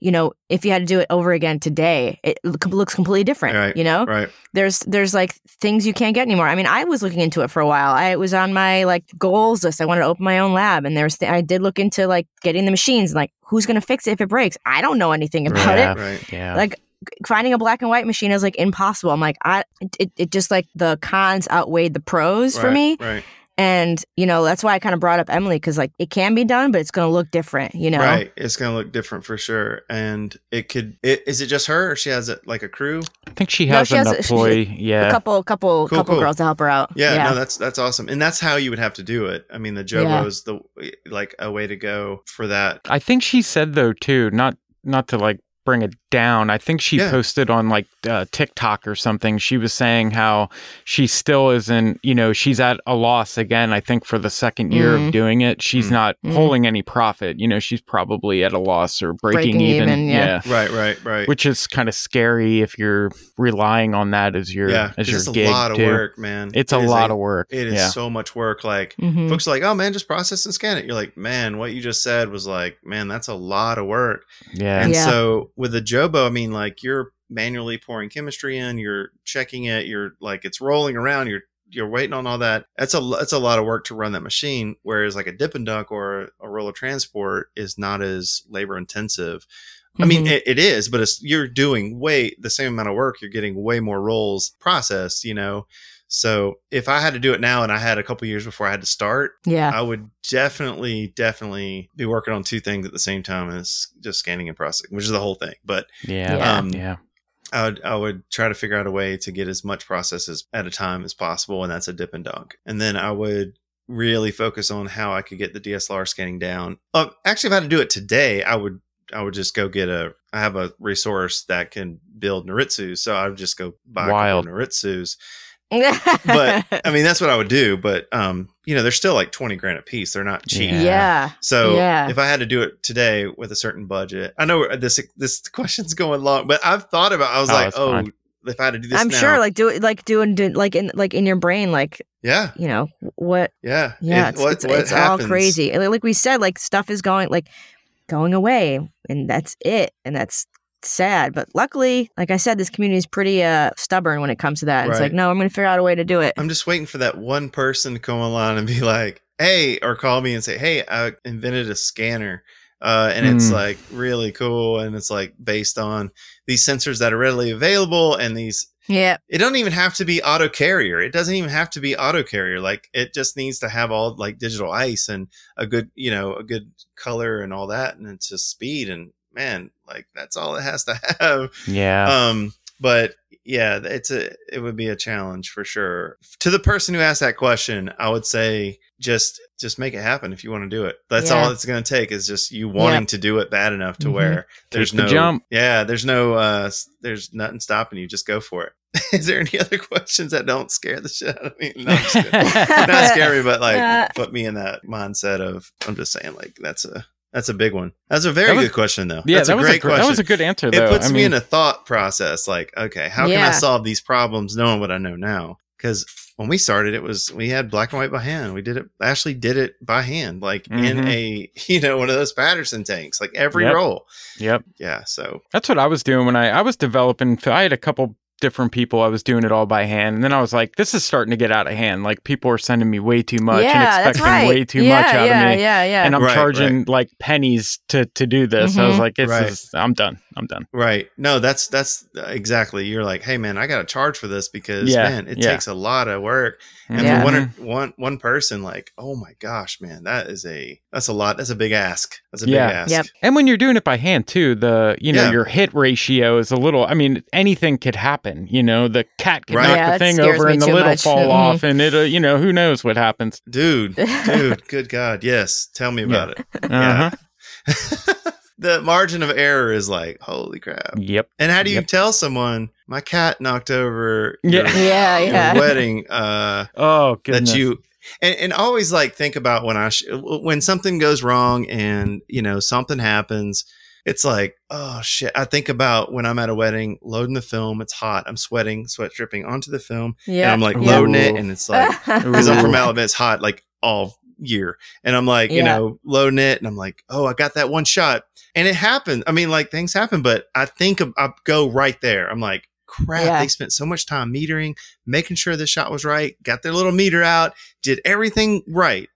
you know, if you had to do it over again today, it looks completely different. Right, You know, Right? there's there's like things you can't get anymore. I mean, I was looking into it for a while. I was on my like goals list. I wanted to open my own lab, and there's th- I did look into like getting the machines. and, Like, who's gonna fix it if it breaks? I don't know anything about Yeah. it. Right. Yeah. Like finding a black and white machine is like impossible. I'm like, I it, it just like the cons outweighed the pros for me. Right. And you know that's why I kind of brought up Emily because like it can be done, but it's going to look different. You know, Right. It's going to look different for sure. And it could, it, is it just her or she has it like a crew? I think she No, has she an has a- she- employee. yeah. a couple, couple, Cool, couple cool. girls to help her out. Yeah, No, that's, that's awesome. And that's how you would have to do it. I mean, the Yeah. Jobo is the, like a way to go for that. I think she said though too, not not to like bring it down. I think she Yeah. posted on like uh, TikTok or something. She was saying how she still isn't, you know, she's at a loss again. I think for the second year Mhm. of doing it, she's Mm. not pulling any profit. You know, she's probably at a loss or breaking, Breaking even. even, yeah. Right. Right. Right. which is kind of scary if you're relying on that as your yeah. as 'cause your it's a gig lot of too. work, man. It's It a is lot of work. It is yeah. so much work. Like, Mhm. folks are like, oh man, just process and scan it. You're like, man, what you just said was like, man, that's a lot of work. yeah. And Yeah. so with the Jobo, I mean, like you're manually pouring chemistry in, you're checking it, you're like it's rolling around, you're you're waiting on all that. That's a that's a lot of work to run that machine. Whereas like a dip and dunk or a roller transport is not as labor intensive. I mean, Mhm. it, it is, but it's you're doing way the same amount of work. You're getting way more rolls processed, you know. So if I had to do it now, and I had a couple years before I had to start, yeah. I would definitely, definitely be working on two things at the same time as just scanning and processing, which is the whole thing. But Yeah. Yeah. Um, yeah. I would, I would try to figure out a way to get as much processes at a time as possible, and that's a dip and dunk. And then I would really focus on how I could get the DSLR scanning down. Uh, actually, if I had to do it today, I would I would just go get a. I have a resource that can build Noritsu, so I would just go buy Wild. a couple of Noritsus. But I mean, that's what I would do. But um, you know, they're still like twenty grand a piece. They're not cheap. Yeah. yeah. So Yeah. if I had to do it today with a certain budget, I know this this question's going long, but I've thought about. I was Oh, like, oh, fine. if I had to do this, I'm now- sure, like do it, like doing, do, like in, like in your brain, like yeah, you know what? yeah, Yeah, If- it's, what- it's, what it's all crazy. Like we said, like stuff is going, like going away, and that's it, and that's sad. But luckily, like I said, this community is pretty uh stubborn when it comes to that. It's like, no, I'm going to figure out a way to do it. I'm just waiting for that one person to come along and be like, hey, or call me and say, hey, I invented a scanner. Uh, and it's Hmm. like really cool. And it's like based on these sensors that are readily available and these yeah, it don't even have to be auto carrier. It doesn't even have to be auto carrier. Like it just needs to have all like digital ice and a good, you know, a good color and all that. And it's just speed and man, like that's all it has to have. Yeah. Um, but yeah, it's a it would be a challenge for sure. To the person who asked that question, I would say just just make it happen if you want to do it. That's Yeah. all it's going to take is just you wanting to do it bad enough to Mhm. where there's Take the no jump. Yeah, there's no uh there's nothing stopping you. Just go for it. is there any other questions that don't scare the shit out of me? No, I'm just not scary, but like Uh, put me in that mindset of I'm just saying like that's a that's a big one. That's a very That was- good question though. yeah, that's that a was great a, gr- question that was a good answer though. it puts I me mean, in a thought process like okay how can i solve these problems knowing what i know now because when we started it was we had black and white by hand we did it ashley did it by hand like in Mhm. a you know one of those Paterson tanks like every Yep. roll Yep. yeah so That's what I was doing when I I was developing. I had a couple different people. I was doing it all by hand, and then I was like, "This is starting to get out of hand. Like people are sending me way too much and yeah, that's expecting right. way too yeah, much out yeah, of me." Yeah, yeah, And I'm Right, charging like pennies to to do this. I was Mhm. like, "This Right. is I'm done. I'm done." right no that's that's exactly you're like hey man i gotta charge for this because Yeah, man it yeah. takes a lot of work and Yeah. for one, or- one one person like oh my gosh man that is a that's a lot that's a big ask that's a Yeah. big ask Yep. And when you're doing it by hand too, the you know Yeah. your hit ratio is a little. I mean, anything could happen. You know, the cat can Right. knock Yeah, the thing over and the too lid will much. fall Mhm. off, and it. Uh, you know, who knows what happens? dude dude good god yes tell me about it Uh-huh. the margin of error is like holy crap Yep. and how do you Yep. tell someone my cat knocked over Yeah. your, yeah, your yeah. wedding uh Oh goodness. that you and, and always like think about when i sh- when something goes wrong and you know something happens it's like oh shit i think about when i'm at a wedding loading the film it's hot i'm sweating sweat dripping onto the film and yeah. i'm like Yeah. loading it and it's like because I'm Ooh. from Alabama, it's hot like all year. And I'm like, you know, loading it, and I'm like, oh, I got that one shot, and it happened. I mean, like things happen, but I think I go right there. I'm like, crap, Yeah. they spent so much time metering, making sure the shot was right, got their little meter out, did everything right.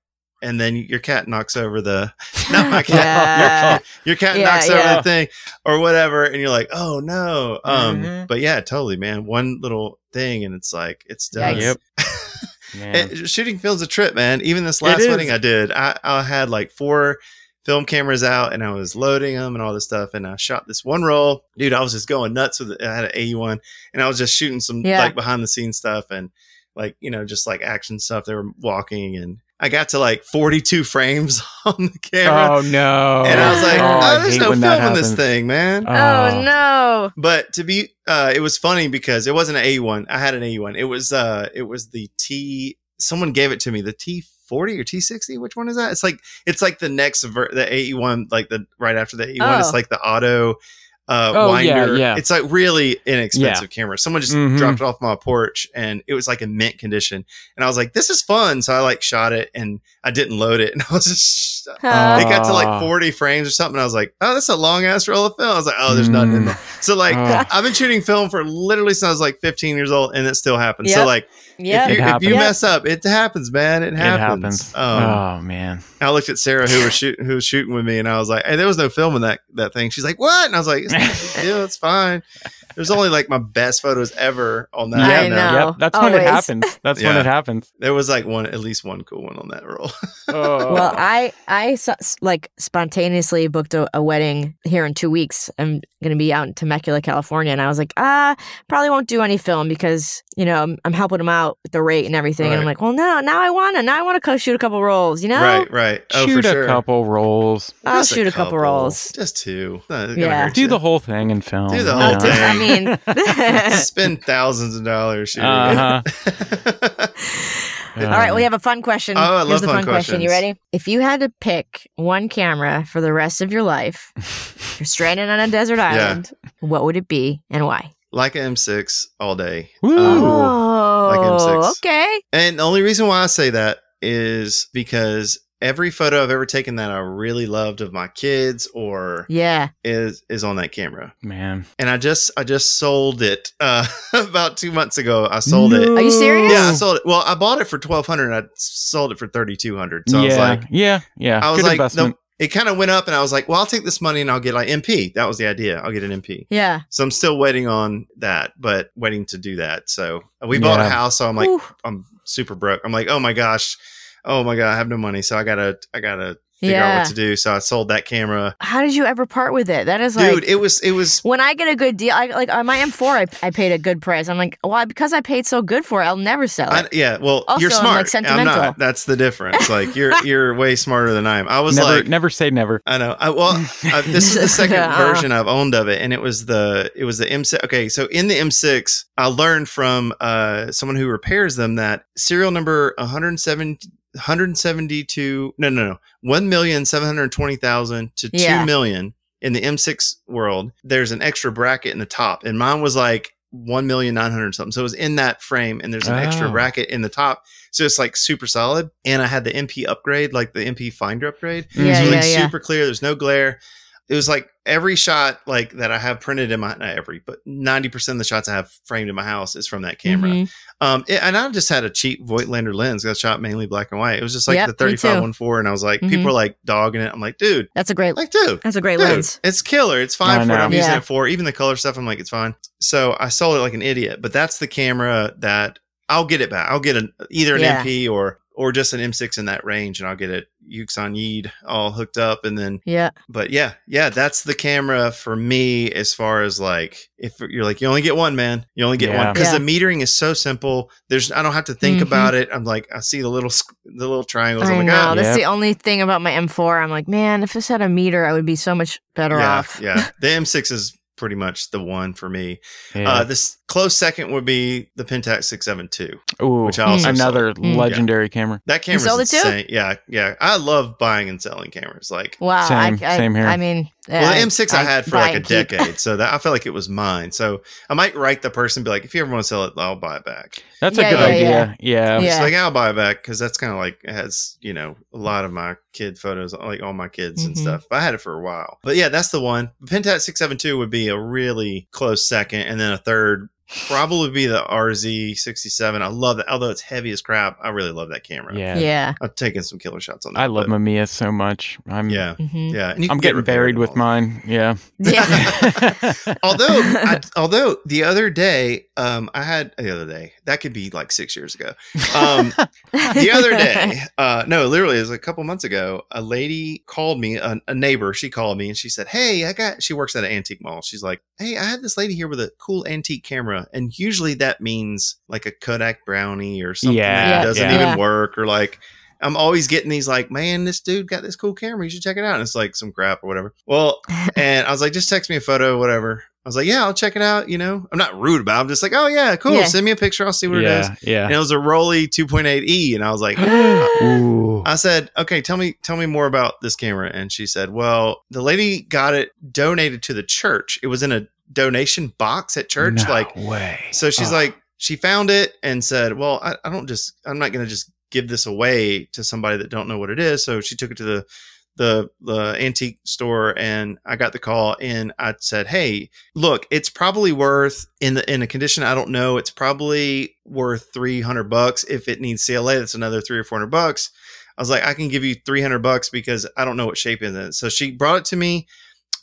And then your cat knocks over the not my cat. Yeah. Your, your cat Yeah, knocks over the thing or whatever, and you're like, oh no. Um, Mhm. but yeah, totally, man. One little thing, and it's like it's done. Yikes. Yep. It- shooting film's a trip, man. Even this last is. wedding I did, I, I had like four film cameras out and I was loading them and all this stuff. And I shot this one roll. Dude, I was just going nuts with it. I had an A1 and I was just shooting some Yeah. like behind the scenes stuff and like, you know, just like action stuff. They were walking and I got to like 42 frames on the camera. oh no. and I was like, Oh, oh, there's no when film in this thing, man. oh no. But to be, uh, it was funny because it wasn't an A1. I had an A1. It was, uh, it was the T. Someone gave it to me. The T forty or T sixty. Which one is that? It's like it's like the next ver- the AE one, like the right after the AE one. It's Oh. like the auto. Uh, Oh, winder. yeah. It's like really inexpensive camera. Someone just Mhm. dropped it off my porch and it was like in mint condition. And I was like, this is fun. So I like shot it and I didn't load it. And I was just, Huh. it got to like 40 frames or something. I was like, oh, that's a long ass roll of film. I was like, oh, there's nothing in Mm. there. So like Oh. I've been shooting film for literally since I was like 15 years old, and it still happens. Yep. So like Yeah. if, you, if you Yep. mess up, it happens, man. It It happens. happens. Um, oh man. I looked at Sarah who was shooting who was shooting with me, and I was like, "Hey, there was no film in that that thing." She's like, "What?" And I was like, "It's no. It's fine." There's only like my best photos ever on that. Yeah, I know. Yep. That's when it happens. That's when it happens. There was like one, at least one cool one on that roll. Oh. Well, I I like spontaneously booked a, a wedding here in two weeks. I'm going to be out in Temecula, California, and I was like, ah, probably won't do any film because you know I'm, I'm helping them out with the rate and everything. And I'm like, well, no, now I want to. Now I want to co- shoot a couple rolls. You know, right, right. Oh, Shoot for a sure. couple rolls. I'll Just shoot a couple rolls. Just two. Not Yeah. Do you. the whole thing in film. Do the whole know? thing. I mean, Spend thousands of dollars shooting. Uh-huh. All right, we have a fun question. Oh, I love Here's the fun fun question. You ready? If you had to pick one camera for the rest of your life, you're stranded on a desert island. What would it be and why? like an M6 all day. Woo. Um, Oh, like M6. okay. And the only reason why I say that is because every photo I've ever taken that I really loved of my kids or Yeah. is is on that camera. Man. And I just I just sold it uh about 2 months ago. I sold it. Are you serious? Yeah, I sold it. Well, I bought it for 1200 and I sold it for 3200. So yeah. I was like yeah. Yeah. I was Good like investment. the, it kind of went up and I was like, well, I'll take this money and I'll get like MP. That was the idea. I'll get an MP. Yeah. So I'm still waiting on that, but waiting to do that. So we bought a house, so I'm like Ooh. I'm super broke. I'm like, oh my gosh, oh my god, I have no money, so I gotta I gotta figure out what to do. So I sold that camera, How did you ever part with it? That is like dude. It was it was when I get a good deal. I like on my M4. I, I paid a good price. I'm like, well, because I paid so good for it, I'll never sell I, it. yeah. Well, Also, you're smart. I'm, smart. like, sentimental. not. That's the difference. Like you're you're way smarter than I am. I was never, like. never say never. I know. I, well, uh, this is the second Uh. version I've owned of it, and it was the it was the M6. Okay, so in the M6, I learned from uh, someone who repairs them that serial number 107 172 no no no 1,720,000 to Yeah. 2 million in the M6 world there's an extra bracket in the top and mine was like 1,900 something so it was in that frame and there's an extra Oh. bracket in the top so it's like super solid and I had the MP upgrade like the MP finder upgrade Yeah, it's yeah, like yeah. super clear. There's no glare. It was like every shot like that I have printed in my not every, but ninety percent of the shots I have framed in my house is from that camera. Mhm. Um, it- and I just had a cheap Voigtlander lens. I shot mainly black and white. It was just like Yep, the me thirty five too. and I was like, Mhm. people are like dogging it. I'm like, dude, That's a great. like, dude. That's a great Dude, lens. it's killer. It's fine I for what. I'm using it for. Even the color stuff, I'm like, it's fine. So I sold it like an idiot. But that's the camera that I'll get it back. I'll get an either an Yeah. MP or or just an M6 in that range, and I'll get it Youxin Ye'd all hooked up, and then Yeah. but yeah, yeah, that's the camera for me as far as like if you're like you only get one, man, you only get one because Yeah. the metering is so simple. There's I don't have to think Mhm. about it. I'm like I see the little sc- the little triangles. I I'm like, know. ah, That's Yep. the only thing about my M4. I'm like, man, if this had a meter, I would be so much better yeah, off. yeah. The M6 is pretty much the one for me. Yeah. Uh, this close second would be the Pentax 67II. Ooh, which I also another Mm. legendary camera. That camera's sold it too? Yeah, yeah. I love buying and selling cameras. Like, Wow. Same- I, I, same here. I mean, well, the I- M6 I, had for like a decade, so that I felt like it was mine. So I might write the person, be like, if you ever want to sell it, I'll buy it back. That's Yeah, a good yeah, idea. Yeah. I'm Yeah. just like, I'll buy it back because that's kind of like has, you know, a lot of my kid photos, like all my kids and Mhm. stuff. But I had it for a while. But yeah, that's the one. Pentax 67II would be a really close second, and then a third probably be the RZ67. I love that, although it's heavy as crap. I really love that camera. Yeah. Yeah. I've taken some killer shots on that. I love but- Mamiya so much. I'm Yeah, Mhm. yeah. I'm can get getting buried with mine. Yeah. Yeah. although I, although the other day um i had the other day that could be like six years ago um the other day uh no literally it was a couple months ago a lady called me a, a neighbor she called me and she said hey i got she works at an antique mall she's like hey i had this lady here with a cool antique camera and usually that means like a kodak brownie or something Yeah, that doesn't yeah. even work or like I'm always getting these like, man, this dude got this cool camera. You should check it out. And it's like some crap or whatever. Well, and I was like, just text me a photo, whatever. I was like, yeah, I'll check it out. You know, I'm not rude about it. I'm just like, oh, yeah, cool. Yeah. Send me a picture. I'll see what it is. yeah. And it was a Rollei 2.8E. And I was like, Ooh. I said, okay, tell me, tell me more about this camera. And she said, well, the lady got it donated to the church. It was in a donation box at church. No like, way. so she's Oh. like, she found it and said, well, I, I don't just, I'm not going to just give this away to somebody that don't know what it is. So she took it to the, the the antique store and I got the call and I said, "Hey, look, it's probably worth in the in a condition I don't know, it's probably worth 300 bucks. If it needs CLA, that's another 3 or 400 bucks." I was like, "I can give you 300 bucks because I don't know what shape it's. So she brought it to me.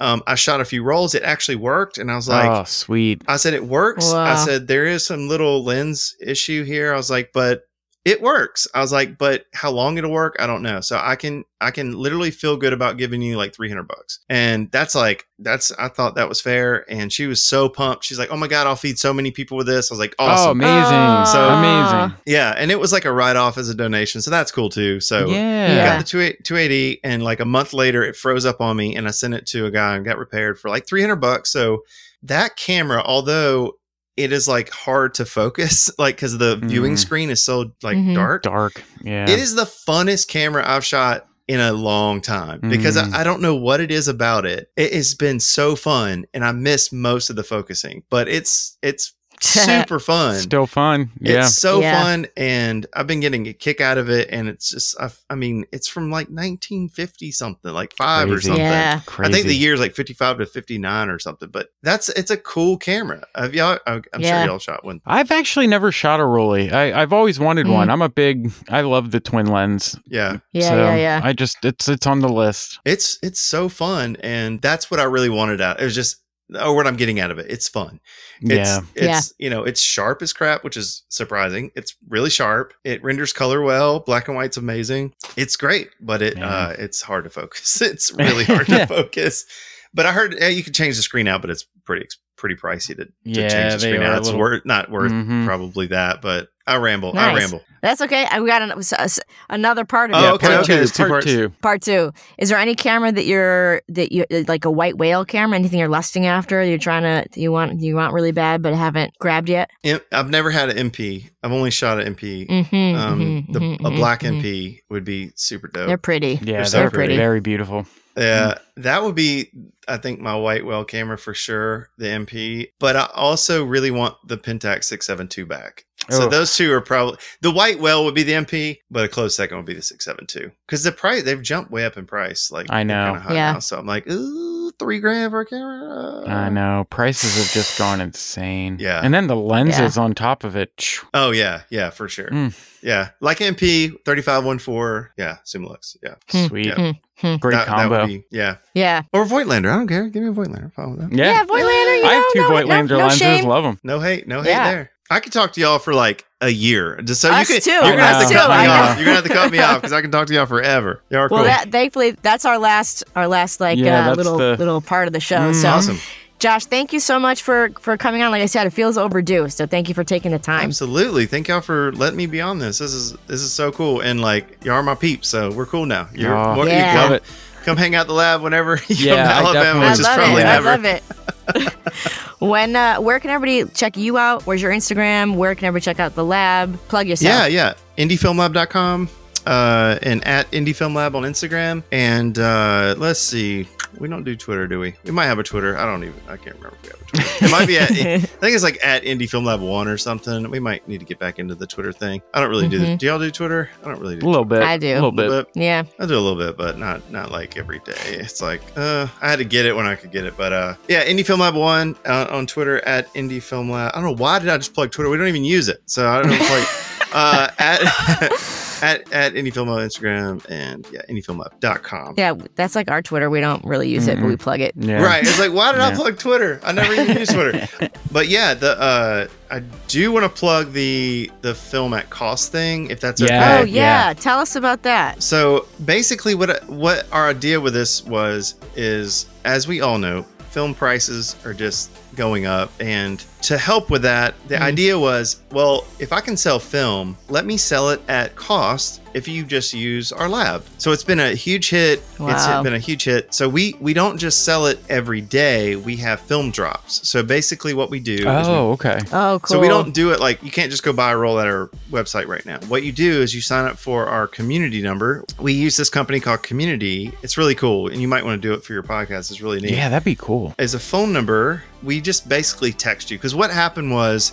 Um, I shot a few rolls. It actually worked, and I was like, oh, sweet. I said it works. I said there is some little lens issue here. I was like, but it works. I was like, but how long it'll work, I don't know. So I can I can literally feel good about giving you like 300 bucks. And that's like that's I thought that was fair and she was so pumped. She's like, "Oh my god, I'll feed so many people with this." I was like, Oh, "Awesome." amazing. So- amazing. yeah, and it was like a write off as a donation. So that's cool too. So yeah. I Yeah. got the 28 280 and like a month later it froze up on me and I sent it to a guy and got repaired for like 300 bucks. So that camera, although it is like hard to focus, like because the viewing Mm. screen is so like Mhm. dark, Dark. Yeah. it is the funnest camera I've shot in a long time because Mm. I, I don't know what it is about it. It has been so fun and I miss most of the focusing, but it's it's super fun. Still fun. Yeah. It's so Yeah. fun, and I've been getting a kick out of it. And it's just, I, I mean, it's from like 1950 something, like five or something. Yeah. Crazy. I think the year is like 55 to 59 or something. But that's it's a cool camera. Have y'all? I'm Yeah. sure y'all shot one. I've actually never shot a Rollei. I, I've always wanted Mm. one. I'm a big. I love the twin lens. Yeah, Yeah, so yeah, yeah. I just it's it's on the list. it's it's so fun, and that's what I really wanted out. It was just. Or what I'm getting out of it. It's fun. It's, yeah. It's, you know, it's sharp as crap, which is surprising. It's really sharp. It renders color well. Black and white's amazing. It's great, but it, Yeah. uh, it's hard to focus. It's really hard to focus. But I heard yeah, you can change the screen out, but it's pretty, pretty pricey to, to Yeah, change the screen out. It's little- worth, not worth Mhm. probably that, but I ramble. I ramble. That's okay. I- We got an, s- s- another part of Oh, it. yeah, okay, part okay, two. there's two Part two. Part two. Is there any camera that you're that you like a white whale camera? Anything you're lusting after? You're trying to you want you want really bad but haven't grabbed yet? I've never had an MP. I've only shot an MP. Mm-hmm, Um, mm-hmm, the, mm-hmm, a mm-hmm, black MP would be super dope. They're pretty. Yeah, They're so they're, pretty. very beautiful. Yeah, that would be, I think, my white whale camera for sure, the MP. But I also really want the Pentax 67II back. So those two are probably the white well would be the MP, but a close second would be the 67II because the price they've jumped way up in price. Like I know. high Yeah. now. So I'm like, ooh, three grand for a camera. I know prices have just gone insane. Yeah. and then the lenses on top of it. Oh yeah, yeah, for sure. Mm. Yeah, like MP 3514. Yeah, Summilux. Yeah, Hmm. Sweet, Yeah. great That- that combo. would be- yeah, Yeah. or Voigtlander. I don't care. Give me a Voigtlander. Follow that. yeah, Yeah, Voigtlander, you I have two no, Voigtlander no, no lenses. shame. Love them. No hate, no hate Yeah. there. I could talk to y'all for like a year. Just so Us you could, too, You're gonna have us to cut me off. You're gonna have to cut me off because I can talk to y'all forever. Y'all are Well, cool. that thankfully that's our last our last like Yeah, uh, little the- little part of the show. Mm, so awesome. Josh, thank you so much for for coming on. Like I said, it feels overdue. So thank you for taking the time. Absolutely. Thank y'all for letting me be on this. This is this is so cool. And like y'all are my peeps, so we're cool now. You're Oh, more, Yeah. come, Love it. Come hang out the lab whenever you Yeah, come to Alabama, which is probably it. never. I love it. when uh, where can everybody check you out? Where's your Instagram? Where can everybody check out the lab? Plug yourself. Yeah, yeah. IndieFilmLab.com uh, and at IndieFilmLab on Instagram. And uh, let's see. We don't do Twitter, do we? We might have a Twitter. I don't even. I can't remember if we have a Twitter. It might be at. I think it's like at Indie Film Lab One or something. We might need to get back into the Twitter thing. I don't really do. The, Mhm. do y'all do Twitter? I don't really A do. little bit. I do. A little bit. But Yeah. I do a little bit, but not not like every day. It's like uh, I had to get it when I could get it. But uh, yeah, Indie Film Lab One uh, on Twitter at Indie Film Lab. I don't know why did I just plug Twitter. We don't even use it, so I don't know. Plug, uh, at at at Indie Film Lab on Instagram and yeah, IndieFilmLab.com. Yeah, that's like our Twitter. We don't really use it, but we plug it. Yeah. Right. It's like, why did I plug Twitter? I never even use Twitter. But yeah, the uh, I do want to plug the the film at cost thing, if that's Yeah. Oh okay. yeah. yeah. tell us about that. So basically, what what our idea with this was is, as we all know, film prices are just going up, and to help with that, the Mhm. idea was, well, if I can sell film, let me sell it at cost if you just use our lab. So it's been a huge hit. Wow. It's been a huge hit. So we we don't just sell it every day. We have film drops. So basically, what we do is we Oh, okay. Oh, cool. so we don't do it like you can't just go buy a roll at our website right now. What you do is you sign up for our community number. We use this company called Community. It's really cool, and you might want to do it for your podcast. It's really neat. Yeah, that'd be cool. As a phone number, we just basically text you because what happened was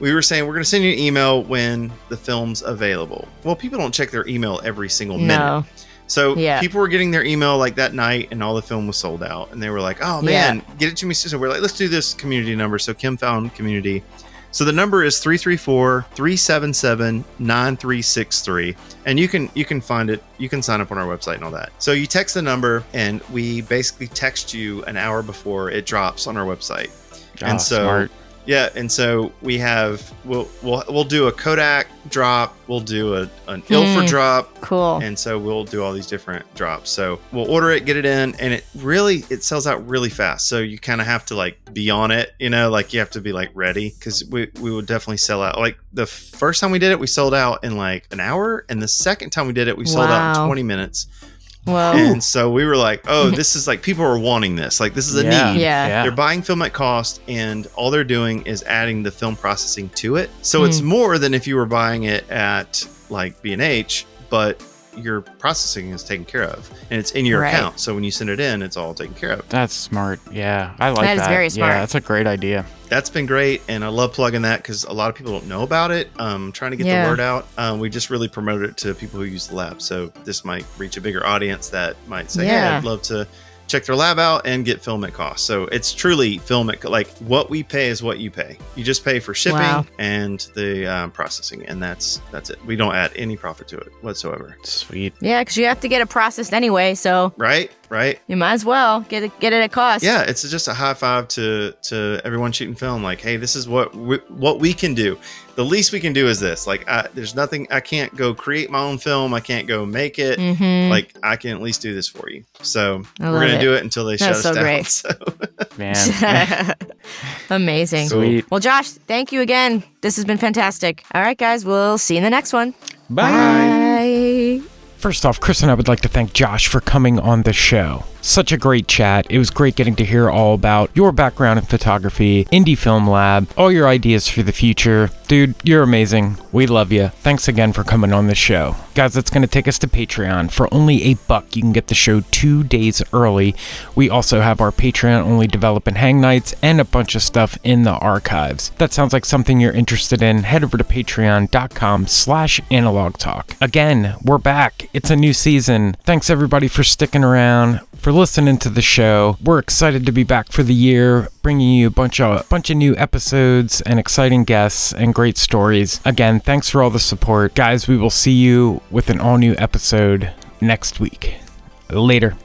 we were saying we're going to send you an email when the film's available. Well, people don't check their email every single minute. No. So Yeah. people were getting their email like that night, and all the film was sold out, and they were like, "Oh Yeah. man, get it to me!" So we're like, "Let's do this community number." So Kim found community. So the number is 334-377-9363 and you can you can find it you can sign up on our website and all that. So you text the number and we basically text you an hour before it drops on our website. Ah, and so smart. Yeah, and so we have we'll we'll we'll do a Kodak drop, we'll do a an Ilford Hmm. drop, Cool. and so we'll do all these different drops. So we'll order it, get it in, and it really it sells out really fast. So you kind of have to like be on it, you know, like you have to be like ready because we we would definitely sell out. Like the first time we did it, we sold out in like an hour, and the second time we did it, we sold out in twenty minutes. Whoa. And so we were like, oh, this is like people are wanting this. Like this is a yeah. need. Yeah. They're buying film at cost, and all they're doing is adding the film processing to it. So it's Hmm. more than if you were buying it at like B and H, but your processing is taken care of, and it's in your Right. account. So when you send it in, it's all taken care of. That's smart. Yeah, I like That that. is very smart. Yeah, that's a great idea. That's been great, and I love plugging that because a lot of people don't know about it. Um, trying to get Yeah. the word out. Um, we just really promoted it to people who use the lab, so this might reach a bigger audience that might say, Yeah. "Yeah, I'd love to." Check their lab out and get film at cost. So it's truly film at like what we pay is what you pay. You just pay for shipping Wow. and the um, processing, and that's that's it. We don't add any profit to it whatsoever. Sweet. yeah, because you have to get it processed anyway, so Right? Right? you might as well get it get it at cost. Yeah, it's just a high five to to everyone shooting film. Like, hey, this is what we, what we can do. The least we can do is this. Like, I, there's nothing. I can't go create my own film. I can't go make it. Mm-hmm. Like, I can at least do this for you. So we're gonna it. do it until they shut That's us so down. great. So Man. Amazing. Sweet. Well, Josh, thank you again. This has been fantastic. All right, guys, we'll see you in the next one. Bye. First off, Chris and I would like to thank Josh for coming on the show. Such a great chat. It was great getting to hear all about your background in photography, Indie Film Lab, all your ideas for the future. Dude, you're amazing. We love you. Thanks again for coming on the show. Guys, that's going to take us to Patreon. For only a buck, you can get the show two days early. We also have our Patreon only develop and hang nights and a bunch of stuff in the archives. That sounds like something you're interested in. Head over to patreon.com slash analog talk. Again, we're back. It's a new season. Thanks everybody for sticking around, for listening to the show. We're excited to be back for the year, bringing you a bunch of a bunch of new episodes and exciting guests and great stories. Again, thanks for all the support. Guys, we will see you with an all new episode next week. Later.